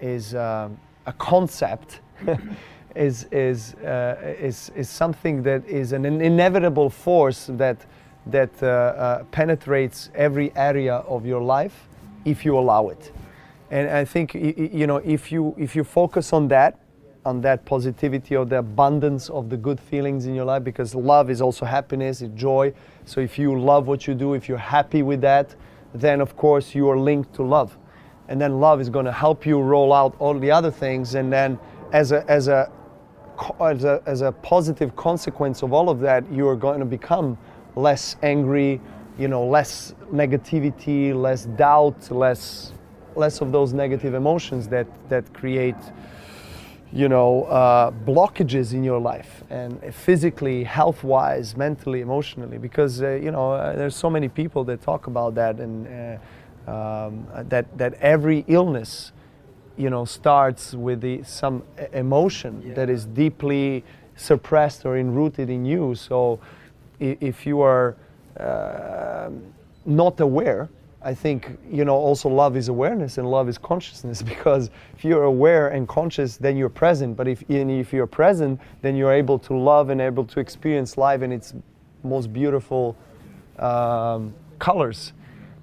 is um, a concept is, is, uh, is, is something that is an inevitable force that, that uh, uh, penetrates every area of your life if you allow it. And I think you know if you if you focus on that, on that positivity or the abundance of the good feelings in your life, because love is also happiness, it's joy. So if you love what you do, if you're happy with that, then of course you are linked to love, and then love is going to help you roll out all the other things, and then as a as a as a, as a positive consequence of all of that, you are going to become less angry, you know, less negativity, less doubt, less less of those negative emotions that that create, you know, uh, blockages in your life and physically, health-wise, mentally, emotionally. Because uh, you know, uh, there's so many people that talk about that and uh, um, that that every illness you know starts with the, some emotion yeah. that is deeply suppressed or enrooted in you. So if you are uh, not aware, I think you know also love is awareness and love is consciousness because if you're aware and conscious, then you're present. But if if you're present, then you're able to love and able to experience life in its most beautiful um, colors.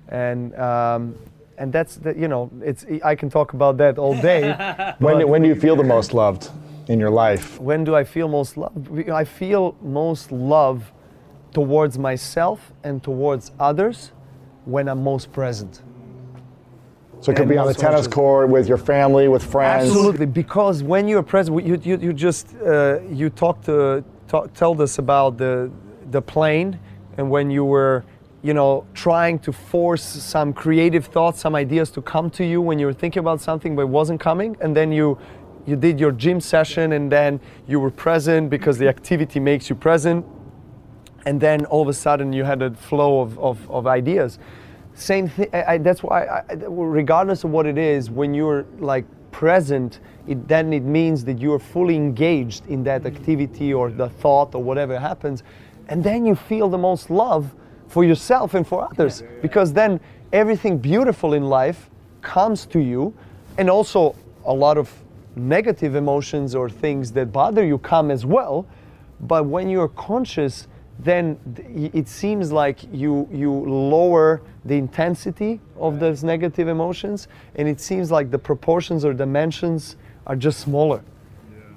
And um, and that's the, you know it's I can talk about that all day. When, when do you feel the most loved in your life? when do I feel most love? I feel most love towards myself and towards others when I'm most present. So it could And be on the tennis court with your family, with friends. Absolutely, because when you're present, you, you, you just uh, you talked to talk, told us about the the plane, and when you were, you know, trying to force some creative thoughts, some ideas to come to you when you were thinking about something but it wasn't coming, and then you you did your gym session, and then you were present because the activity makes you present, and then all of a sudden you had a flow of, of, of ideas. Same thing that's why I- regardless of what it is when you're like present it then it means that you are fully engaged in that activity or the thought or whatever happens. And then you feel the most love for yourself and for others. Because then everything beautiful in life comes to you and also a lot of negative emotions or things that bother you come as well. But when you're conscious then it seems like you you lower the intensity of those negative emotions and it seems like the proportions or dimensions are just smaller.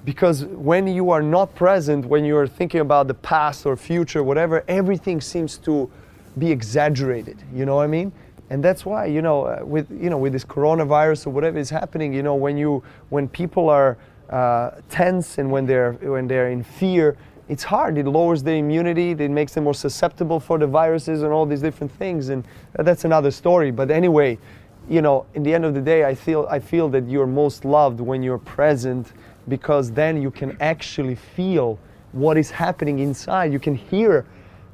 Because when you are not present when you are thinking about the past or future whatever everything seems to be exaggerated you know what i mean? And that's why you know uh, with you know with this coronavirus or whatever is happening you know when you when people are uh, tense and when they're when they're in fear it's hard. It lowers their immunity. It makes them more susceptible for the viruses and all these different things. And that's another story. But anyway you know in the end of the day i feel i feel that you're most loved when you're present because then you can actually feel what is happening inside. You can hear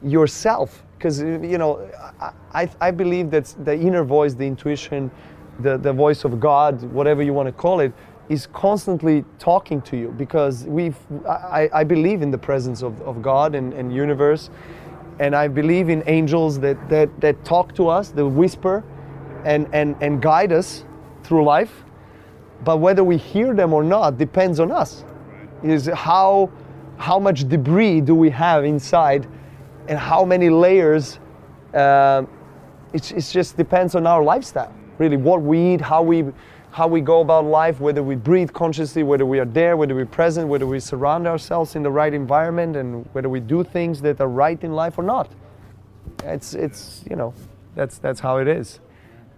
yourself because uh, you know I, I, believe that the inner voice the intuition the, the voice of god whatever you want to call it is constantly talking to you because we've i, I believe in the presence of, of god and, and universe and i believe in angels that, that, that talk to us that whisper and, and, and guide us through life. But whether we hear them or not depends on us. Is how how much debris do we have inside and how many layers uh, it's, it's just depends on our lifestyle really. What we eat how we how we go about life whether we breathe consciously whether we are there whether we're present whether we surround ourselves in the right environment and whether we do things that are right in life or not. It's it's you know that's that's how it is.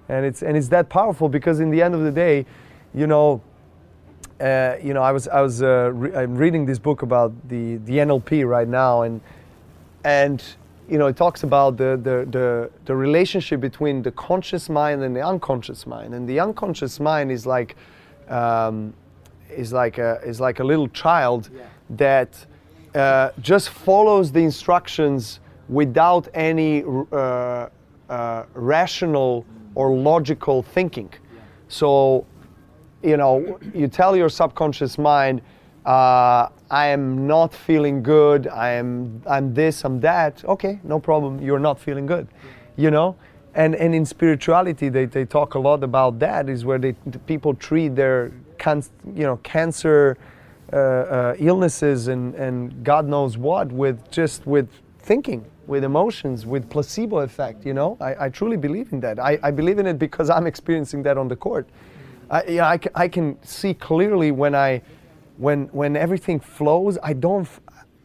And it's and it's that powerful because in the end of the day you know uh, you know i was i was uh, re- i'm reading this book about the the nlp right now and and you know it talks about the, the the the relationship between the conscious mind and the unconscious mind. And the unconscious mind is like um, is like a is like a little child that uh, just follows the instructions without any uh, uh, rational or logical thinking. So you know, you tell your subconscious mind, uh, I am not feeling good. I am, I'm this, I'm that. Okay, no problem. You're not feeling good, you know. And and in spirituality, they, they talk a lot about that. Is where they the people treat their can, you know cancer uh, uh, illnesses and and God knows what with just with thinking, with emotions, with placebo effect. You know, I, I truly believe in that. I, I believe in it because I'm experiencing that on the court. I, you know, I, I can see clearly when I, when when everything flows, I don't,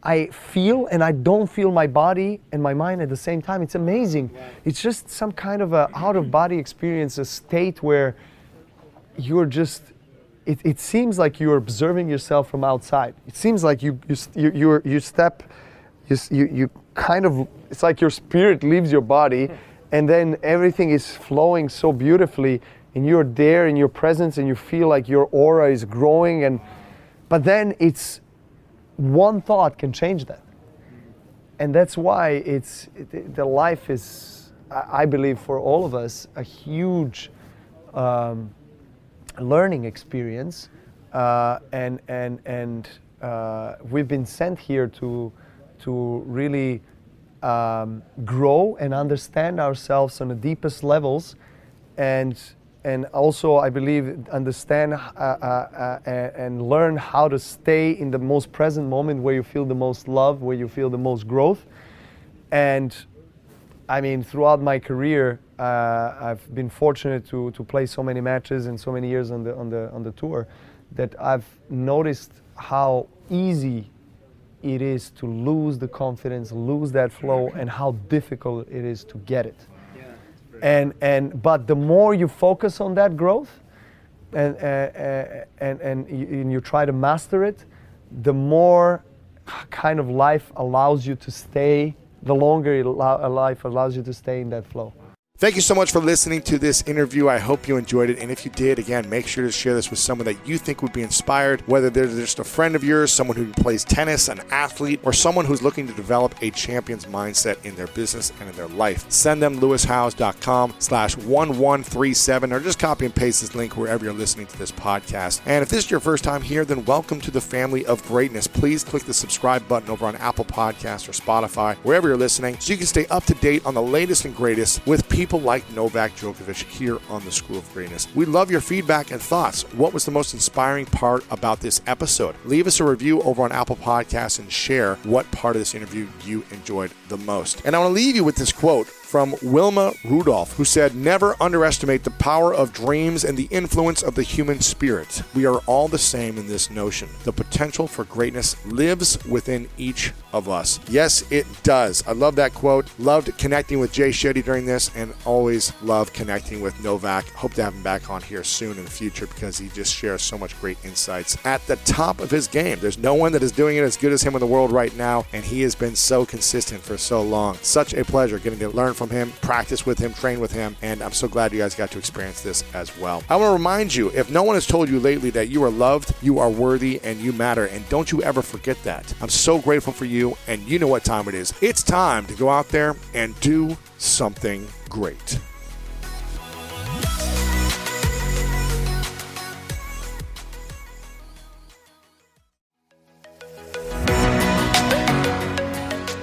i feel and I don't feel my body and my mind at the same time. It's amazing. It's just some kind of a out of body experience, a state where you're just. It, it seems like you're observing yourself from outside. It seems like you you you, you step, you, you you kind of. It's like your spirit leaves your body, and then everything is flowing so beautifully and you're there in your presence and you feel like your aura is growing and but then it's one thought can change that. And that's why it's it, the life is I I believe for all of us a huge um, learning experience uh, and and and uh, we've been sent here to to really um, grow and understand ourselves on the deepest levels. And and also I believe understand uh, uh, uh, and learn how to stay in the most present moment where you feel the most love, where you feel the most growth. And I mean, throughout my career, uh, I've been fortunate to, to play so many matches and so many years on the, on, the, on the tour that I've noticed how easy it is to lose the confidence, lose that flow, and how difficult it is to get it. And, and, but the more you focus on that growth and, uh, uh, and, and, you, and you try to master it, the more kind of life allows you to stay, the longer life allows you to stay in that flow. Thank you so much for listening to this interview. I hope you enjoyed it. And if you did, again, make sure to share this with someone that you think would be inspired, whether they're just a friend of yours, someone who plays tennis, an athlete, or someone who's looking to develop a champion's mindset in their business and in their life. Send them lewishowes.com slash 1137 or just copy and paste this link wherever you're listening to this podcast. And if this is your first time here, then welcome to the family of greatness. Please click the subscribe button over on Apple Podcasts or Spotify, wherever you're listening, so you can stay up to date on the latest and greatest with people people like Novak Djokovic here on the School of Greatness. We love your feedback and thoughts. What was the most inspiring part about this episode? Leave us a review over on Apple Podcasts and share what part of this interview you enjoyed the most. And I want to leave you with this quote from Wilma Rudolph, who said, Never underestimate the power of dreams and the influence of the human spirit. We are all the same in this notion. The potential for greatness lives within each of us. Yes, it does. I love that quote. Loved connecting with Jay Shetty during this and always love connecting with Novak. Hope to have him back on here soon in the future because he just shares so much great insights at the top of his game. There's no one that is doing it as good as him in the world right now, and he has been so consistent for so long. Such a pleasure getting to learn from him, practice with him, train with him, and I'm so glad you guys got to experience this as well. I want to remind you if no one has told you lately that you are loved, you are worthy, and you matter, and don't you ever forget that. I'm so grateful for you, and you know what time it is. It's time to go out there and do something great.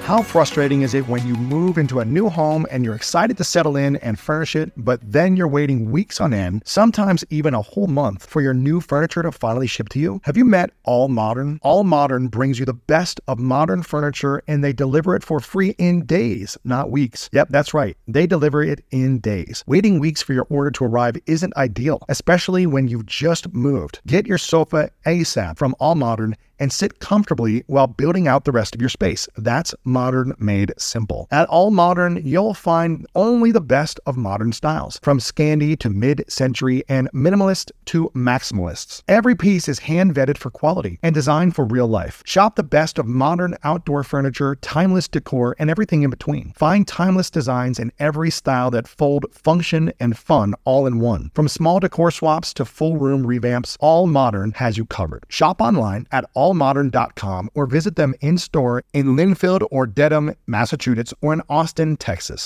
How frustrating is it when you move into a new home and you're excited to settle in and furnish it, but then you're waiting weeks on end, sometimes even a whole month, for your new furniture to finally ship to you? Have you met All Modern? All Modern brings you the best of modern furniture and they deliver it for free in days, not weeks. Yep, that's right. They deliver it in days. Waiting weeks for your order to arrive isn't ideal, especially when you've just moved. Get your sofa ASAP from All Modern and sit comfortably while building out the rest of your space. That's modern made simple. At All Modern, you'll find only the best of modern styles, from Scandi to mid century and minimalist to maximalists. Every piece is hand vetted for quality and designed for real life. Shop the best of modern outdoor furniture, timeless decor, and everything in between. Find timeless designs in every style that fold function and fun all in one. From small decor swaps to full room revamps, All Modern has you covered. Shop online at all allmodern.com or visit them in store in Lynnfield or Dedham, Massachusetts, or in Austin, Texas.